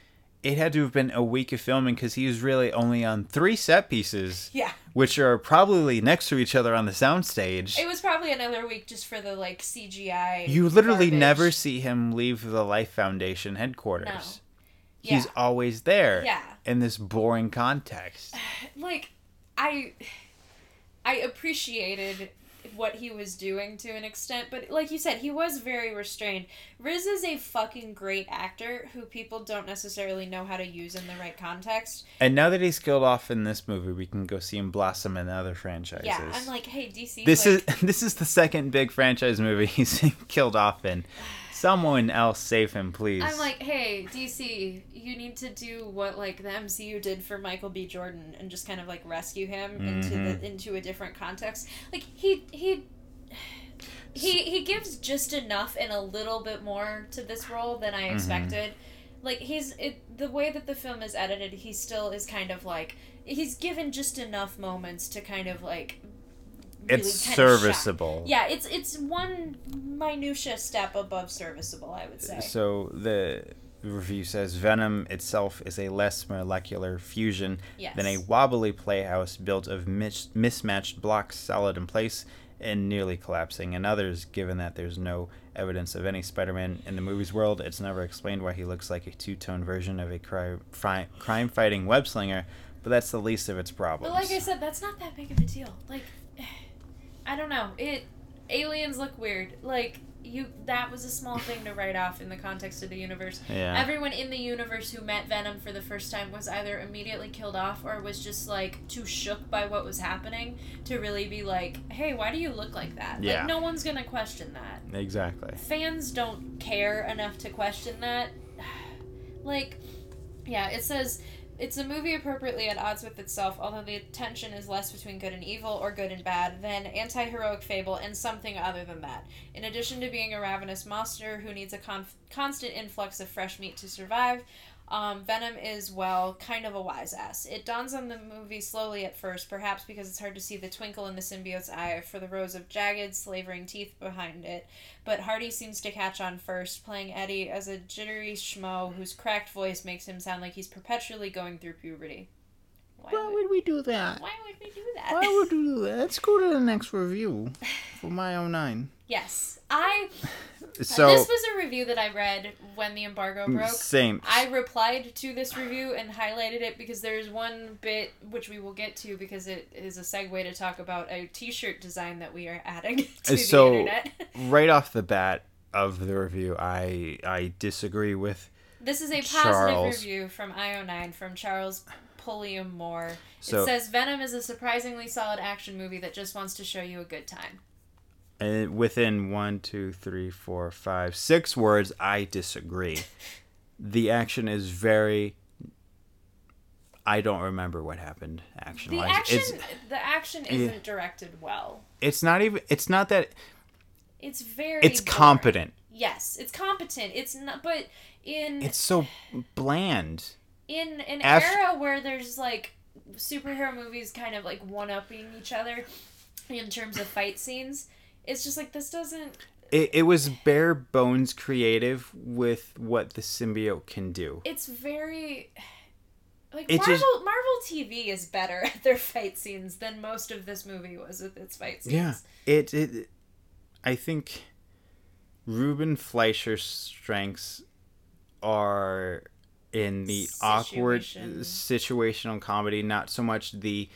It had to have been a week of filming because he was really only on three set pieces, yeah, which are probably next to each other on the soundstage. it was probably another week just for the like CGI. You literally garbage. never see him leave the Life Foundation headquarters. No. He's Yeah. always there Yeah. in this boring context. like I I appreciated what he was doing to an extent, but like you said, he was very restrained. Riz is a fucking great actor who people don't necessarily know how to use in the right context. And now that he's killed off in this movie, we can go see him blossom in other franchises. Yeah, I'm like, hey DC, this like, is this is the second big franchise movie he's killed off in. Someone else save him, please. I'm like, hey DC, you need to do what like the MCU did for Michael B. Jordan and just kind of like rescue him into Mm-hmm. the into a different context. Like he he. He, he gives just enough and a little bit more to this role than Mm-hmm. I expected. Like he's it the way that the film is edited, he still is kind of like he's given just enough moments to kind of like really it's serviceable. Yeah, it's it's one minutia step above serviceable, I would say. So the review says Venom itself is a less molecular fusion Yes. than a wobbly playhouse built of mis- mismatched blocks solid in place and nearly collapsing. And others, given that there's no evidence of any Spider-Man in the movie's world, it's never explained why he looks like a two-tone version of a cri- fri- crime-fighting web slinger. But that's the least of its problems. But like I said, that's not that big of a deal. Like, I don't know. It aliens look weird. Like you, that was a small thing to write off in the context of the universe. Yeah. Everyone in the universe who met Venom for the first time was either immediately killed off or was just like too shook by what was happening to really be like, "Hey, why do you look like that?" Yeah. Like no one's gonna question that. exactly. fans don't care enough to question that. like, yeah, it says it's a movie appropriately at odds with itself, although the tension is less between good and evil or good and bad than anti heroic fable and something other than that. In addition to being a ravenous monster who needs a conf- constant influx of fresh meat to survive, um, Venom is, well, kind of a wise ass. It dawns on the movie slowly at first, perhaps because it's hard to see the twinkle in the symbiote's eye for the rows of jagged, slavering teeth behind it. But Hardy seems to catch on first, playing Eddie as a jittery schmo whose cracked voice makes him sound like he's perpetually going through puberty. Why, Why would, would we do that? why would we do that? Why would we do that? Let's go to the next review for my 09. yes, I. So this was a review that I read when the embargo mm, broke. same. I replied to this review and highlighted it because there's one bit which we will get to because it is a segue to talk about a T-shirt design that we are adding to so the internet. right off the bat of the review, I I disagree with This is a positive Charles. review from IO9 from Charles Pulliam Moore. So- it says Venom is a surprisingly solid action movie that just wants to show you a good time. And within one, two, three, four, five, six words, I disagree. the action is very. I don't remember what happened action The action, It's the action isn't directed well. it's not even. It's not that. It's very. It's boring. competent. Yes, it's competent. It's not, but in It's so bland. In an Af- era where there's like superhero movies kind of like one upping each other in terms of fight scenes, it's just like this doesn't. It, it was bare bones creative with what the symbiote can do. It's very. Like It Marvel, just- Marvel TV is better at their fight scenes than most of this movie was with its fight scenes. Yeah, it it. I think Ruben Fleischer's strengths are in the awkward situational comedy, not so much the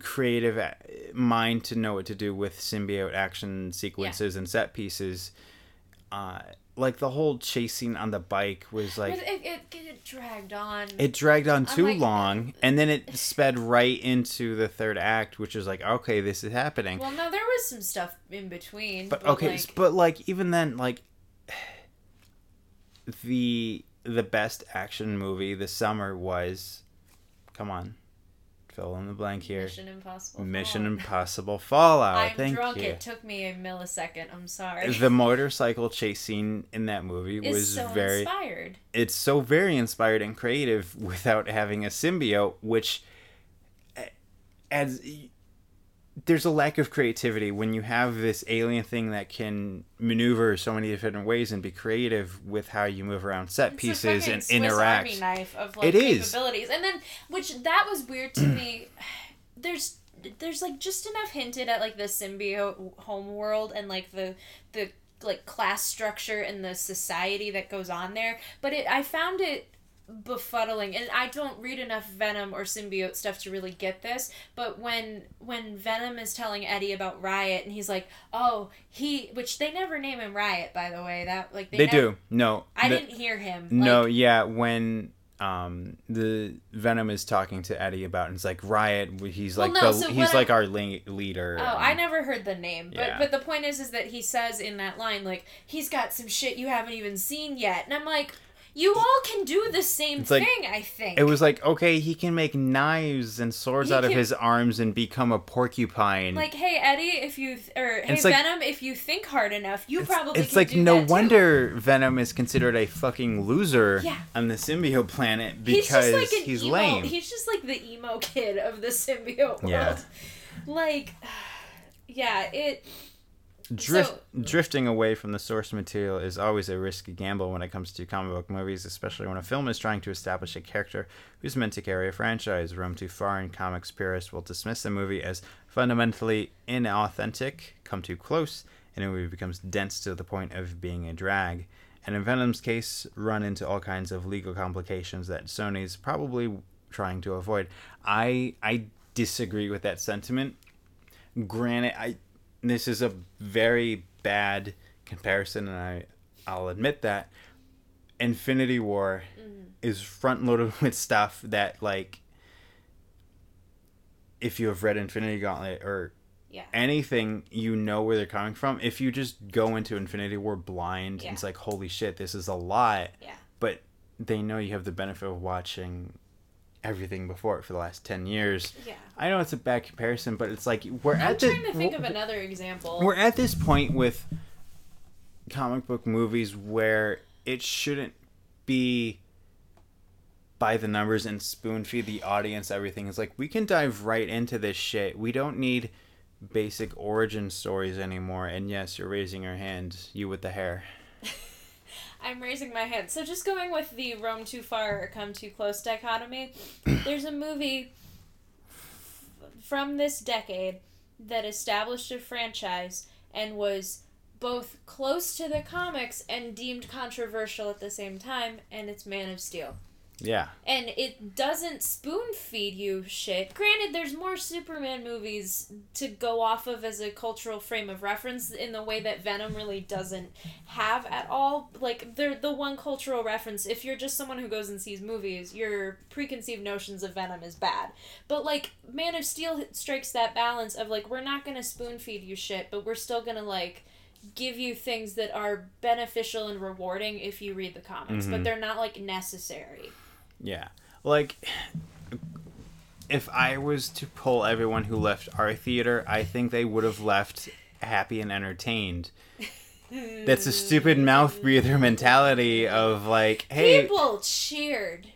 creative uh, mind to know what to do with symbiote action sequences and set pieces. Uh, like the whole chasing on the bike was like It, it, it, dragged on. it dragged on too like- long and then it sped right into the third act which was like okay this is happening well, no, there was some stuff in between. but But, okay like, but like even then like the the best action movie this summer was come on fill in the blank here Mission Impossible. Mission Fallout. Impossible Fallout I'm thank drunk. you It took me a millisecond. I'm sorry. the motorcycle chase scene in that movie is was so very inspired. it's so very inspired and creative without having a symbiote, which adds there's a lack of creativity when you have this alien thing that can maneuver so many different ways and be creative with how you move around set It's pieces and Swiss interact. Army knife of like It is. capabilities, and then which that was weird to me. There's there's like just enough hinted at like the symbiote home world and like the the like class structure and the society that goes on there, but it I found it befuddling and i don't read enough venom or symbiote stuff to really get this but when when venom is telling eddie about riot and he's like oh he which they never name him riot by the way that like They, never- do. No. i the- didn't hear him No, Like, yeah, when um the Venom is talking to Eddie about and it's like Riot he's Well, like no, the so he's like I- our le- leader. Oh, I never heard the name, but Yeah. but the point is, is that he says in that line like he's got some shit you haven't even seen yet, and I'm like, you all can do the same It's like- thing. I think It was like, okay, he can make knives and swords He out of his arms and become a porcupine. like, hey Eddie, if you th- or hey it's like- Venom, if you think hard enough, you probably it's can like no that too. wonder Venom is considered a fucking loser Yeah. on the symbiote planet He's because just like he's emo, lame. He's just like the emo kid of the symbiote world. Yeah. Like, yeah, it. Drift, So- drifting away from the source material is always a risky gamble when it comes to comic book movies, especially when a film is trying to establish a character who's meant to carry a franchise. Roam too far, and comics purists will dismiss the movie as fundamentally inauthentic. Come too close, and the movie becomes dense to the point of being a drag. And in Venom's case, run into all kinds of legal complications that Sony's probably trying to avoid. I I disagree with that sentiment. Granted, I this is a very bad comparison, and I I'll admit that. Infinity War mm-hmm. is front loaded with stuff that like if you have read Infinity Gauntlet or Yeah. anything, you know where they're coming from. If you just go into Infinity War blind, Yeah. it's like holy shit, this is a lot. Yeah. But they know you have the benefit of watching everything before it for the last 10 years. Yeah. I know it's a bad comparison, but it's like we're I'm at the trying to think of another example. we're at this point with comic book movies where it shouldn't be by the numbers and spoon feed the audience everything. It's like we can dive right into this shit. We don't need basic origin stories anymore. And yes, you're raising your hand, you with the hair. I'm raising my hand. So just going with the roam too far or come too close dichotomy, there's a movie from this decade that established a franchise and was both close to the comics and deemed controversial at the same time, and it's Man of Steel. Yeah. And it doesn't spoon feed you shit. Granted, there's more Superman movies to go off of as a cultural frame of reference in the way that Venom really doesn't have at all. Like, the the one cultural reference, if you're just someone who goes and sees movies, your preconceived notions of Venom is bad. But, like, Man of Steel strikes that balance of, like, we're not gonna spoon feed you shit, but we're still gonna, like, give you things that are beneficial and rewarding if you read the comics, but Mhm. they're not, like, necessary. Yeah. Like if I was to pull everyone who left our theater, I think they would have left happy and entertained. That's a stupid mouth breather mentality of like, hey, People cheered.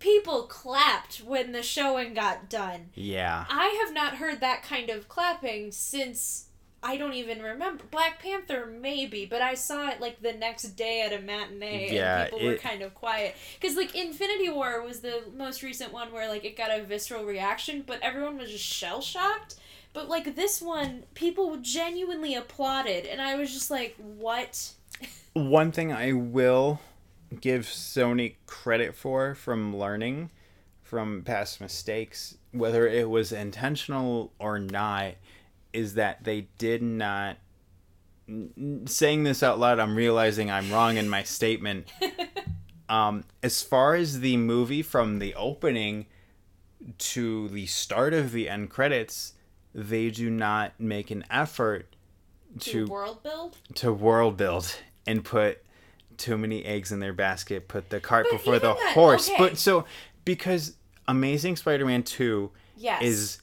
People clapped when the showing got done. yeah. I have not heard that kind of clapping since I don't even remember. Black Panther maybe, but I saw it like the next day at a matinee Yeah, and people were kind of quiet. Cuz like Infinity War was the most recent one where like it got a visceral reaction, but everyone was just shell shocked. But like this one, people genuinely applauded and I was just like, "What?" One thing I will give Sony credit for from learning from past mistakes, whether it was intentional or not, is that they did not. Saying this out loud, I'm realizing I'm wrong in my statement. Um, as far as the movie from the opening to the start of the end credits, they do not make an effort To to world build? to world build and put too many eggs in their basket, put the cart But before the that- horse. okay. But so because Amazing Spider-Man 2 Yes. is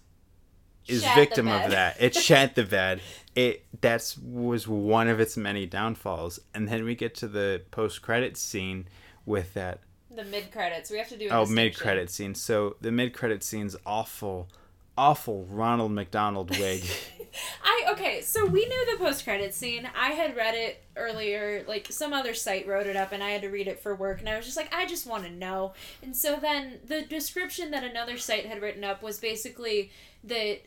is Shat victim of that. It shat the bed. It that's was one of its many downfalls. And then we get to the post-credit scene with that the mid credits. We have to do a oh mid-credit scene. So the mid-credit scene's awful awful Ronald McDonald wig. I okay, so we knew the post credit scene. I had read it earlier, like some other site wrote it up and I had to read it for work and I was just like, I just want to know. And so then the description that another site had written up was basically that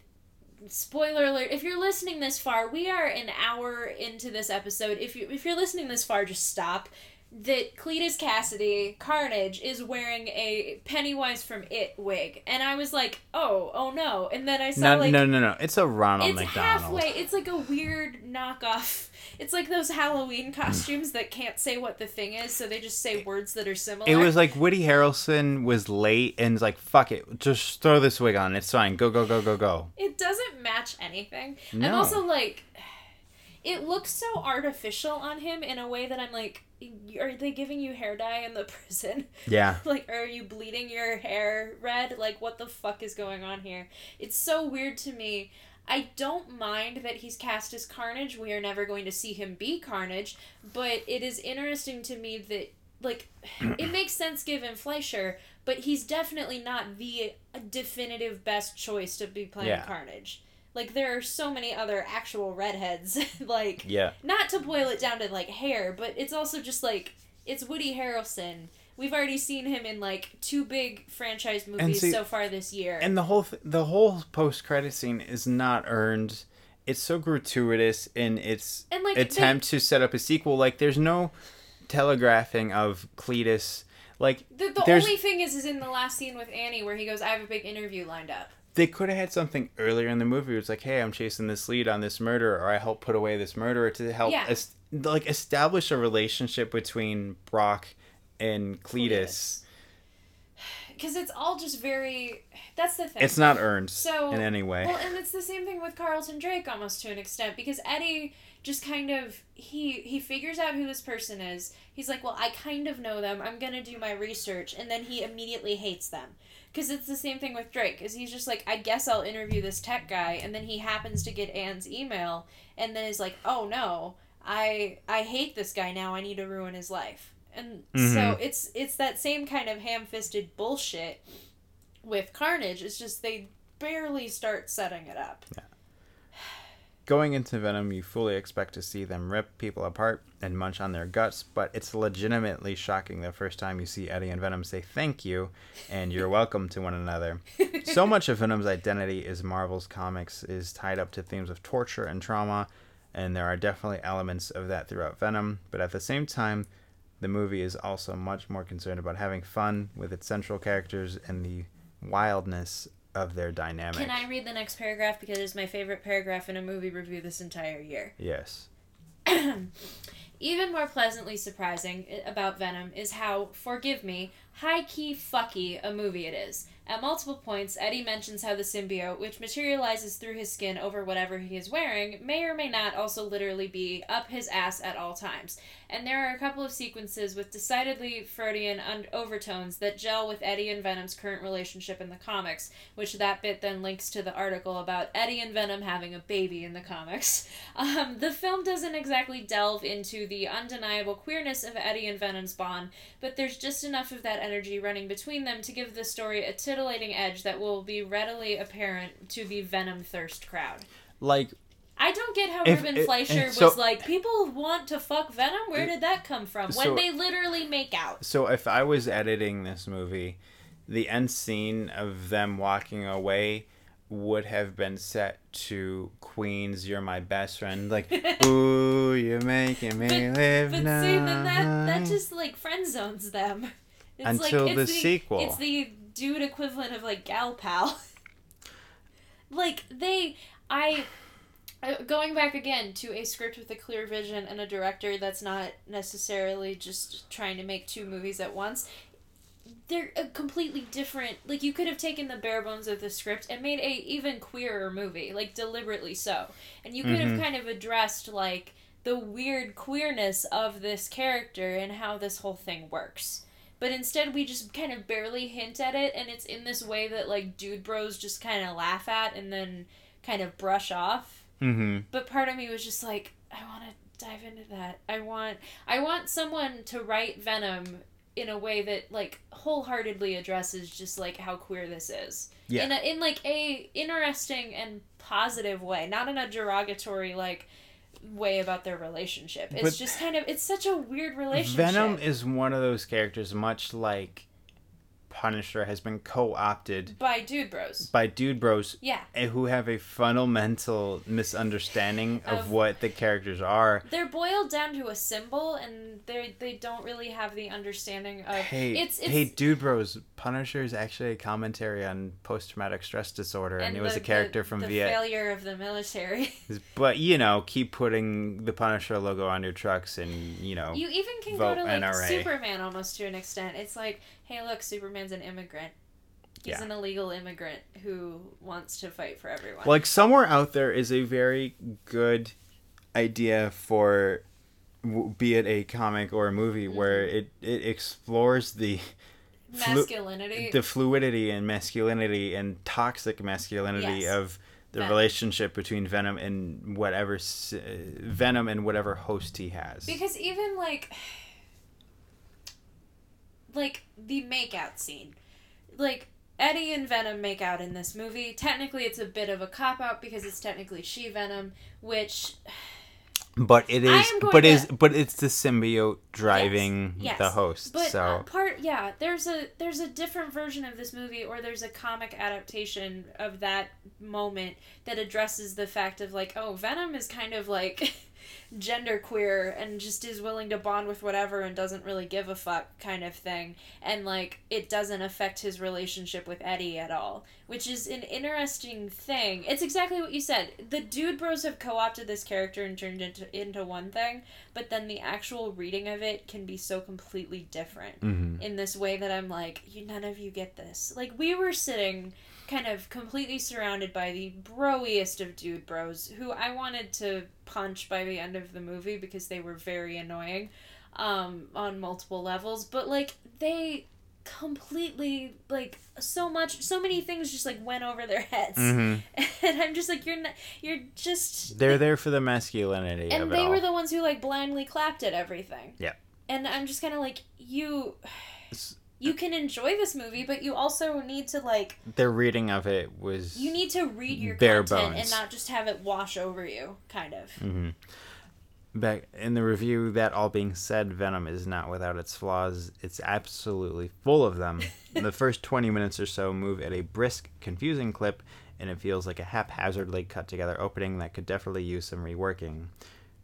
spoiler alert, if you're listening this far, we are an hour into this episode. If you if you're listening this far, just stop that Cletus Kasady, Carnage, is wearing a Pennywise from It wig, and I was like, "Oh, oh no!" And then I saw no, like no, no, no. It's a Ronald it's McDonald. halfway. It's like a weird knockoff. It's like those Halloween mm. costumes that can't say what the thing is, so they just say words that are similar. It was like Woody Harrelson was late and was like, "Fuck it, just throw this wig on. It's fine. Go, go, go, go, go." It doesn't match anything. I'm also like, it looks so artificial on him in a way that I'm like, are they giving you hair dye in the prison? Yeah. like, are you bleeding your hair red? Like, what the fuck is going on here? It's so weird to me. I don't mind that he's cast as Carnage. We are never going to see him be Carnage, but it is interesting to me that like it makes sense given Fleischer, but he's definitely not the definitive best choice to be playing Yeah. Carnage. Like there are so many other actual redheads like Yeah. not to boil it down to like hair, but it's also just like it's Woody Harrelson. We've already seen him in like two big franchise movies see- so far this year. And the whole th- the whole post credit scene is not earned. It's so gratuitous in its And, like, they- attempt to set up a sequel. Like there's no telegraphing of Cletus. Like the the only thing is is in the last scene with Annie where he goes, I have a big interview lined up. They could have had something earlier in the movie. It was like, hey, I'm chasing this lead on this murder, or I help put away this murderer to help Yeah. like establish a relationship between Brock and Cletus. Because it's all just very. That's the thing. It's not earned So in any way. Well, and it's the same thing with Carlton Drake almost to an extent because Eddie just kind of he he figures out who this person is. He's like, "Well, I kind of know them. I'm going to do my research." And then he immediately hates them. Cuz it's the same thing with Drake. Is he's just like, "I guess I'll interview this tech guy." And then he happens to get Anne's email and then is like, "Oh no. I I hate this guy now. I need to ruin his life." And so Mhm. it's it's that same kind of ham-fisted bullshit with Carnage. It's just they barely start setting it up. Going into Venom, you fully expect to see them rip people apart and munch on their guts, but it's legitimately shocking the first time you see Eddie and Venom say thank you and you're welcome to one another. So much of Venom's identity is Marvel's comics is tied up to themes of torture and trauma, and there are definitely elements of that throughout Venom, but at the same time, the movie is also much more concerned about having fun with its central characters and the wildness of their dynamic. Can I read the next paragraph because it's my favorite paragraph in a movie review this entire year? Yes. Even more pleasantly surprising about Venom is how, forgive me, high key fucky a movie it is. At multiple points, Eddie mentions how the symbiote, which materializes through his skin over whatever he is wearing, may or may not also literally be up his ass at all times. And there are a couple of sequences with decidedly Freudian un- overtones that gel with Eddie and Venom's current relationship in the comics, which that bit then links to the article about Eddie and Venom having a baby in the comics. Um, the film doesn't exactly delve into the undeniable queerness of Eddie and Venom's bond, but there's just enough of that energy running between them to give the story a titillating edge that will be readily apparent to the Venom thirst crowd. Like I don't get how If- Ruben if- Fleischer so- was like, people want to fuck Venom? Where did that come from? So- when they literally make out. So if I was editing this movie, the end scene of them walking away would have been set to Queen's "You're My Best Friend," like "Ooh, you're making me live But now." see, then that, that just like friend zones them. It's Until like, the it's sequel. It's the dude equivalent of like gal pal. like they, I, uh, going back again to a script with a clear vision and a director that's not necessarily just trying to make two movies at once. They're a completely different. Like you could have taken the bare bones of the script and made a even queerer movie, like deliberately so, and you could Mhm. have kind of addressed like the weird queerness of this character and how this whole thing works. But instead, we just kind of barely hint at it, and it's in this way that like dude bros just kind of laugh at and then kind of brush off. Mm-hmm. But part of me was just like, I want to dive into that. I want, I want someone to write Venom in a way that like wholeheartedly addresses just like how queer this is. Yeah. In a, in like a interesting and positive way, not in a derogatory like way about their relationship. It's But- just kind of it's such a weird relationship. Venom is one of those characters, much like Punisher, has been co-opted by dude bros. by dude bros Yeah. eh, who have a fundamental misunderstanding of, Of- what the characters are. They're boiled down to a symbol and they they don't really have the understanding of Hey, it's it's hey, dude bros, Punisher is actually a commentary on post-traumatic stress disorder, and, it was the- a character the, from the Viet. failure of the military. But you know, keep putting the Punisher logo on your trucks, and you know, You even can go to like NRA. Superman almost to an extent. It's like, hey, look, Superman's an immigrant. He's Yeah. an illegal immigrant who wants to fight for everyone. like somewhere out there is a very good idea for be it a comic or a movie where Mm-hmm. it, it explores the flu- Masculinity. the fluidity and masculinity and toxic masculinity Yes. of the Venom. relationship between Venom and whatever uh, Venom and whatever host he has. because even like, like the makeout scene, like Eddie and Venom make out in this movie. Technically, it's a bit of a cop out because it's technically she Venom, which but it is but to- is but it's the symbiote driving yes, the host. But so uh, part yeah, there's a there's a different version of this movie, or there's a comic adaptation of that moment that addresses the fact of like, oh, Venom is kind of like genderqueer and just is willing to bond with whatever and doesn't really give a fuck kind of thing, and like it doesn't affect his relationship with Eddie at all, which is an interesting thing. It's exactly what you said. The Dude Bros have co-opted this character and turned it into into one thing, but then the actual reading of it can be so completely different Mhm. in this way that I'm like, you none of you get this. Like we were sitting kind of completely surrounded by the broiest of dude bros who I wanted to punch by the end of the movie because they were very annoying um on multiple levels, but like they completely like so much so many things just like went over their heads. Mhm. And I'm just like you're not you're just they're there for the masculinity and they all. were the ones who like blindly clapped at everything. Yeah. And I'm just kind of like you you can enjoy this movie, but you also need to like Their reading of it was you need to read your Bare content bones. and not just have it wash over you, kind of. hmm Back in the review, that all being said, Venom is not without its flaws. It's absolutely full of them. the first 20 minutes or so move at a brisk, confusing clip, and it feels like a haphazardly cut together opening that could definitely use some reworking.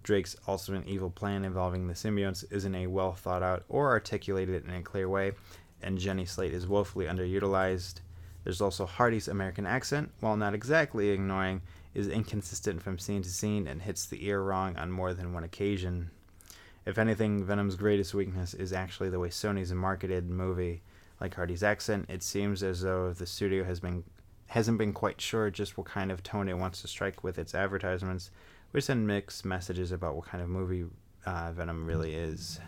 Drake's ultimate evil plan involving the symbionts isn't a well thought out or articulated in a clear way, and Jenny Slate is woefully underutilized. There's also Hardy's American accent, while not exactly ignoring, is inconsistent from scene to scene and hits the ear wrong on more than one occasion. If anything, Venom's greatest weakness is actually the way Sony's marketed movie. Like Hardy's accent, it seems as though the studio has been hasn't been quite sure just what kind of tone it wants to strike with its advertisements, which send mixed messages about what kind of movie uh, Venom really is.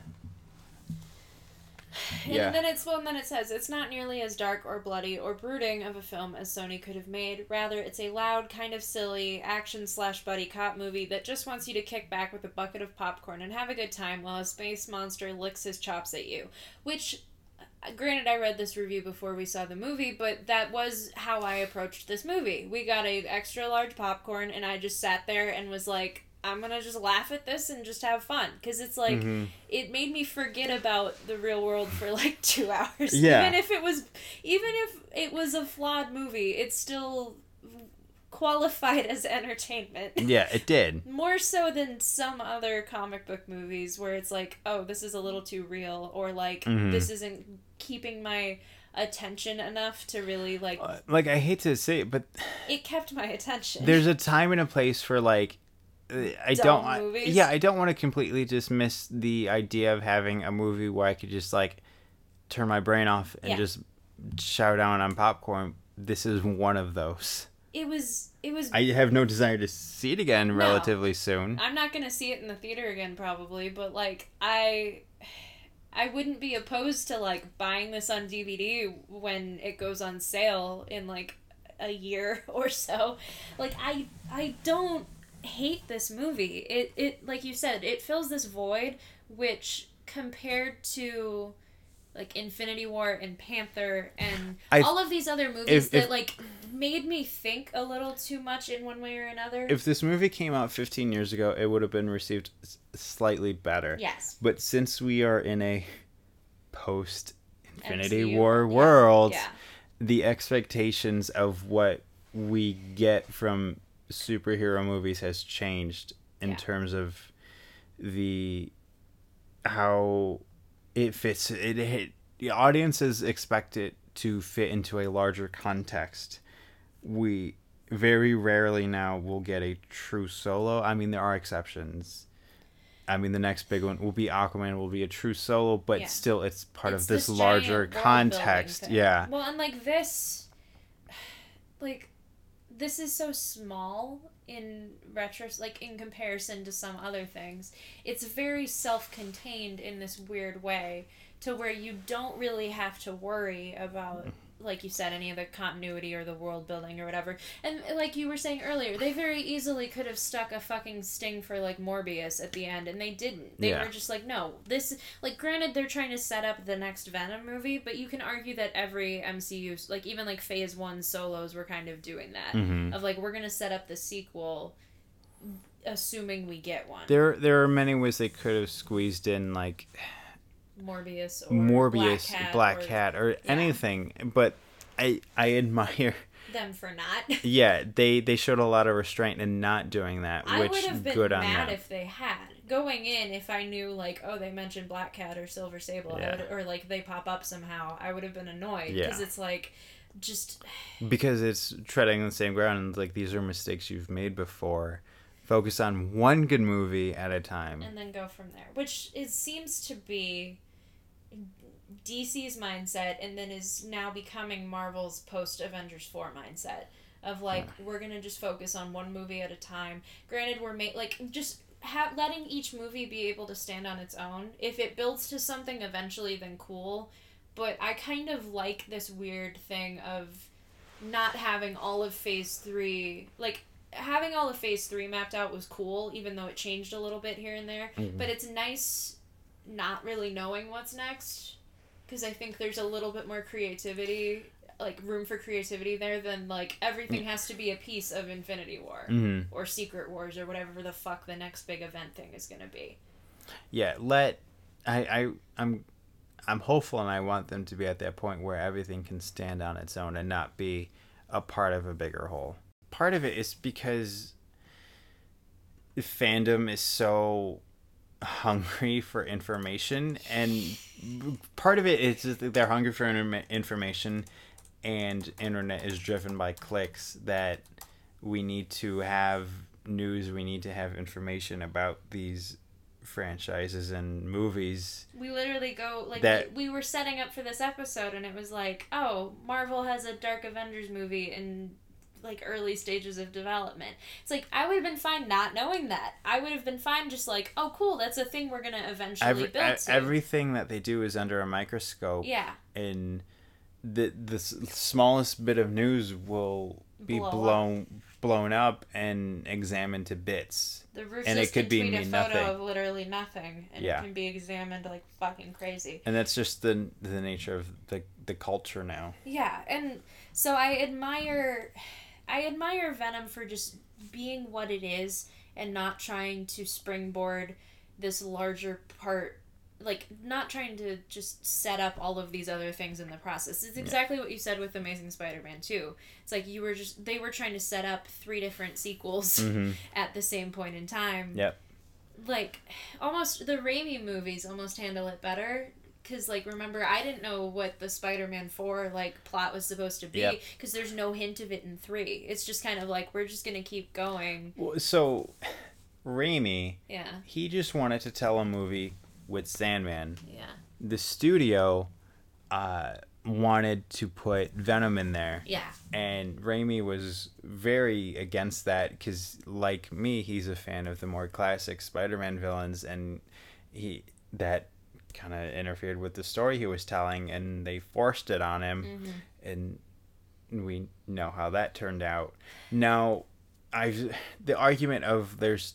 And then it's well, and then it says it's not nearly as dark or bloody or brooding of a film as Sony could have made. Rather, it's a loud, kind of silly action slash buddy cop movie that just wants you to kick back with a bucket of popcorn and have a good time while a space monster licks his chops at you. Which, uh, granted, I read this review before we saw the movie, but that was how I approached this movie. We got a extra large popcorn, and I just sat there and was like. I'm gonna just laugh at this and just have fun because it's like Mhm. it made me forget about the real world for like two hours. Yeah. Even if it was, even if it was a flawed movie, it still qualified as entertainment. Yeah, it did. More so than some other comic book movies where it's like, oh, this is a little too real, or like Mhm. this isn't keeping my attention enough to really like. Uh, Like I hate to say it, but It kept my attention. there's a time and a place for like I don't movies? yeah I don't want to completely dismiss the idea of having a movie where I could just like turn my brain off and Yeah. just chow down on popcorn. This is one of those. it was. It was. I have no desire to see it again relatively soon. I'm not gonna see it in the theater again probably, but like I I wouldn't be opposed to like buying this on DVD when it goes on sale in like a year or so. Like I I don't hate this movie. It it like you said, it fills this void which compared to like Infinity War and Panther and I- all of these other movies if- that if- like made me think a little too much in one way or another. If this movie came out 15 years ago, it would have been received slightly better. yes. But since we are in a post Infinity War yeah, world, Yeah. the expectations of what we get from superhero movies has changed in Yeah. terms of the how it fits it, it the audiences expect it to fit into a larger context. We very rarely now will get a true solo. I mean there are exceptions. I mean the next big one will be aquaman will be a true solo but Yeah. still it's part It's of this, giant larger context. yeah. Well, and like this, like, this is so small in retros, like in comparison to some other things. It's very self-contained in this weird way, to where you don't really have to worry about. Mm-hmm. Like you said, any of the continuity or the world building or whatever. And like you were saying earlier, they very easily could have stuck a fucking sting for like Morbius at the end, and they didn't. They Yeah. were just like, no, this like granted they're trying to set up the next Venom movie, but you can argue that every MCU like even like Phase 1 solos were kind of doing that. Mhm. Of like we're going to set up the sequel assuming we get one. there there are many ways they could have squeezed in like Morbius or Morbius, Black Cat, Black or Cat, or anything. But I I admire. them for not. Yeah, they they showed a lot of restraint in not doing that, I which would have been good mad if they had. Going in, if I knew like, oh, they mentioned Black Cat or Silver Sable, I Yeah. would, or like they pop up somehow, I would have been annoyed Yeah. because it's like, just because it's treading on the same ground and like these are mistakes you've made before. Focus on one good movie at a time. and then go from there. Which it seems to be DC's mindset, and then is now becoming Marvel's post Avengers four mindset of like we're gonna just focus on one movie at a time. Granted, we're ma- like just ha- letting each movie be able to stand on its own. If it builds to something eventually, then cool. But I kind of like this weird thing of not having all of Phase three like having all of phase three mapped out was cool, even though it changed a little bit here and there. Mhm. But it's nice not really knowing what's next because I think there's a little bit more creativity, like room for creativity there than like everything has to be a piece of Infinity War hmm or Secret Wars or whatever the fuck the next big event thing is gonna be. Yeah, let I I I'm I'm hopeful and I want them to be at that point where everything can stand on its own and not be a part of a bigger whole. Part of it is because fandom is so hungry for information and part of it is just that they're hungry for information and internet is driven by clicks that we need to have news we need to have information about these franchises and movies. We literally go like That- we, we were setting up for this episode and it was like, oh, Marvel has a Dark Avengers movie in like early stages of development. It's like I would have been fine not knowing that. I would have been fine just like, oh, cool, that's a thing we're gonna eventually Every, build e- everything that they do is under a microscope yeah, and the the smallest bit of news will be Blow up. blown blown up and examined to bits the roof And it could be tweet a photo nothing. of literally nothing, and Yeah. it can be examined like fucking crazy. and that's just the the nature of the the culture now Yeah, and so I admire I admire Venom for just being what it is and not trying to springboard this larger part like not trying to just set up all of these other things in the process. It's exactly what you said with Amazing Spider-Man 2. It's like you were just they were trying to set up three different sequels hmm at the same point in time. Yep. Like almost the Raimi movies almost handle it better cuz like remember I didn't know what the Spider-Man 4 like plot was supposed to be Yep. cuz there's no hint of it in 3. It's just kind of like we're just going to keep going. so Raimi Yeah. he just wanted to tell a movie with Sandman Yeah. the studio uh wanted to put Venom in there Yeah. and Raimi was very against that because, like me, he's a fan of the more classic Spider-Man villains, and he that kind of interfered with the story he was telling, and they forced it on him, Mhm. and we know how that turned out. Now, I the argument of there's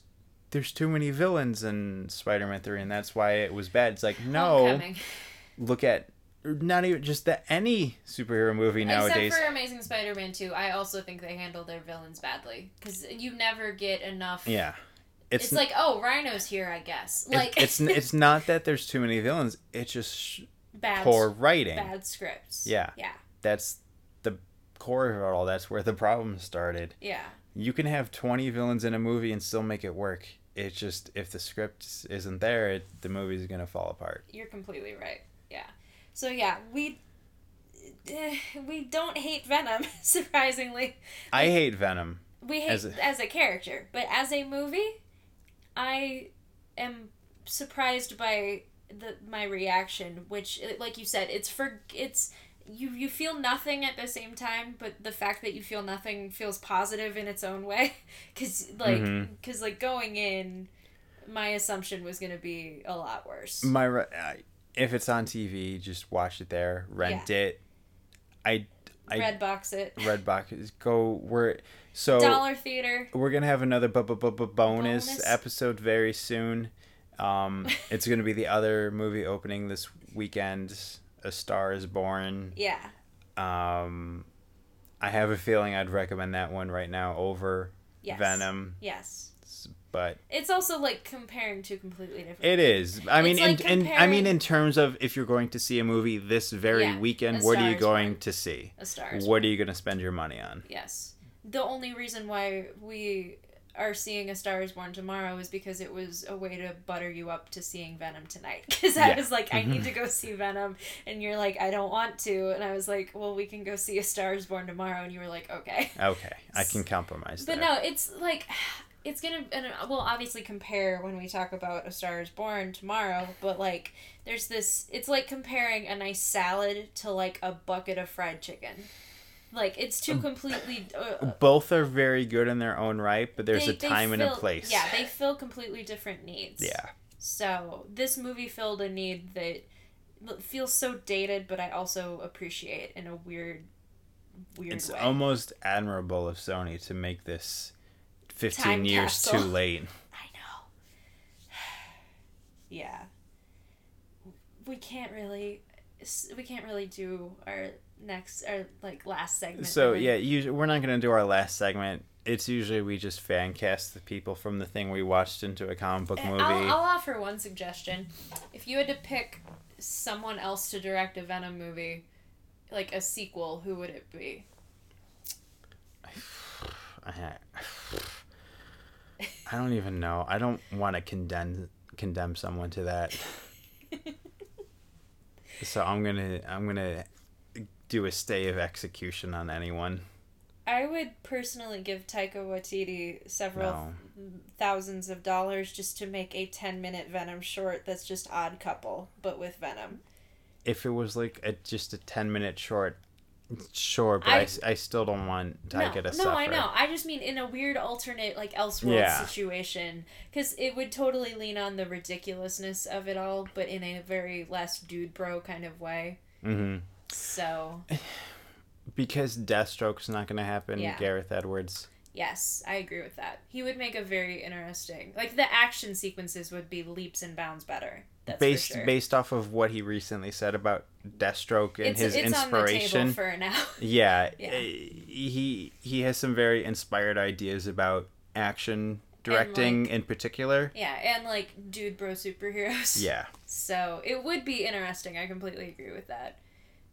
there's too many villains in Spider-Man three, and that's why it was bad. It's like no, Homecoming. look at not even just that any superhero movie nowadays. Except for Amazing Spider-Man 2, I also think they handle their villains badly because you never get enough. yeah, It's, it's like, oh, Rhino's here, I guess. it- Like it's it's not that there's too many villains. It's just sh- bad, poor writing. bad scripts. Yeah. yeah, That's the core of it all. That's where the problem started. yeah. You can have 20 villains in a movie and still make it work. It's just if the script isn't there, it, the movie's gonna fall apart. You're completely right. Yeah. So yeah, we we don't hate Venom. Surprisingly, I hate Venom. we hate As as a- a, character, but as a movie, I am surprised by the my reaction. Which, like you said, it's for it's you you feel nothing at the same time, but the fact that you feel nothing feels positive in its own way. Because like mm-hmm. because like going in, my assumption was gonna be a lot worse. My re- I- if it's on TV, just watch it there, rent it. I I Redbox it. Red box Redbox go we're so Dollar theater. we're gonna have another bu- bu- bu- bonus, Bonus. episode very soon. Um, it's gonna be the other movie opening this weekend. A Star Is Born. Yeah. Um, I have a feeling I'd recommend that one right now over Yes. Venom, Yes. But It's also like comparing two completely different. it is. I mean, like in, in I mean, in terms of if you're going to see a movie this very Yeah, weekend, what are you going Born. to see? A star. Is What Born. are you going to spend your money on? Yes. The only reason why we are seeing A Star Is Born tomorrow is because it was a way to butter you up to seeing Venom tonight. Because I Yeah. was like, I need to go see Venom, and you're like, I don't want to, and I was like, well, we can go see A Star Is Born tomorrow, and you were like, okay. Okay, I can compromise But there. no, it's like it's gonna and uh, we'll obviously compare when we talk about A Star Is Born tomorrow. But like, there's this. It's like comparing a nice salad to like a bucket of fried chicken. Like it's two um, completely. Uh, uh, Both are very good in their own right, but there's they- a time and a place. Yeah, they fill completely different needs. Yeah. So this movie filled a need that feels so dated, but I also appreciate in a weird, weird It's way. almost admirable of Sony to make this 15 Time years capsule. too late. I know. yeah. We can't really we can't really do our next our like last segment. So really. yeah, usually, we're not going to do our last segment. It's usually we just fan cast the people from the thing we watched into a comic book Uh, movie. I'll, I'll offer one suggestion. If you had to pick someone else to direct a Venom movie, like a sequel, who would it be? I, I don't even know. I don't want to condemn condemn someone to that. so I'm gonna I'm gonna do a stay of execution on anyone. I would personally give Taika Waititi several No. thousands of dollars just to make a 10 minute Venom short that's just Odd Couple, but with Venom. If it was like a, just a ten minute short, sure, but I I still don't want Taika no, to no, suffer. I know. I just mean in a weird alternate, like Elseworld Yeah. situation, because it would totally lean on the ridiculousness of it all, but in a very less dude bro kind of way. hmm So Because Deathstroke's not gonna happen. Yeah. Gareth Evans. yes, I agree with that. He would make a very interesting, like the action sequences would be leaps and bounds better. That's based sure. based off of what he recently said about Deathstroke and it's, his it's inspiration. for now. Yeah, Yeah. eh, he he has some very inspired ideas about action directing in particular. yeah, and like dude bro superheroes. Yeah, So it would be interesting. I completely agree with that.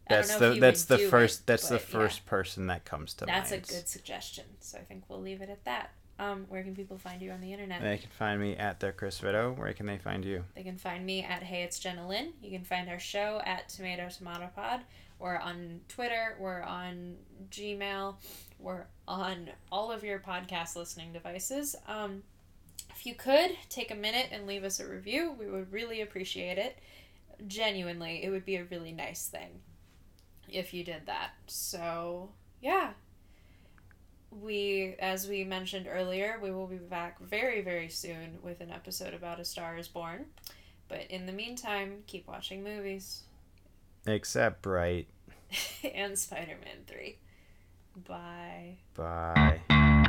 that's I don't know the that's the first it, that's the but yeah. first person that comes to That's mind. That's a good suggestion. So I think we'll leave it at that. Um, where can people find you on the internet? They can find me at the Chris Vito. Where can they find you? They can find me at Hey It's Jenna Lynn. You can find our show at Tomato Tomato Pod. We're on Twitter. We're on Gmail. We're on all of your podcast listening devices. Um, if you could take a minute and leave us a review, we would really appreciate it. Genuinely, it would be a really nice thing if you did that. So, yeah. We, as we mentioned earlier, we will be back very, very soon with an episode about A Star is Born. But in the meantime, keep watching movies Except Bright. and Spider Man 3. Bye. Bye.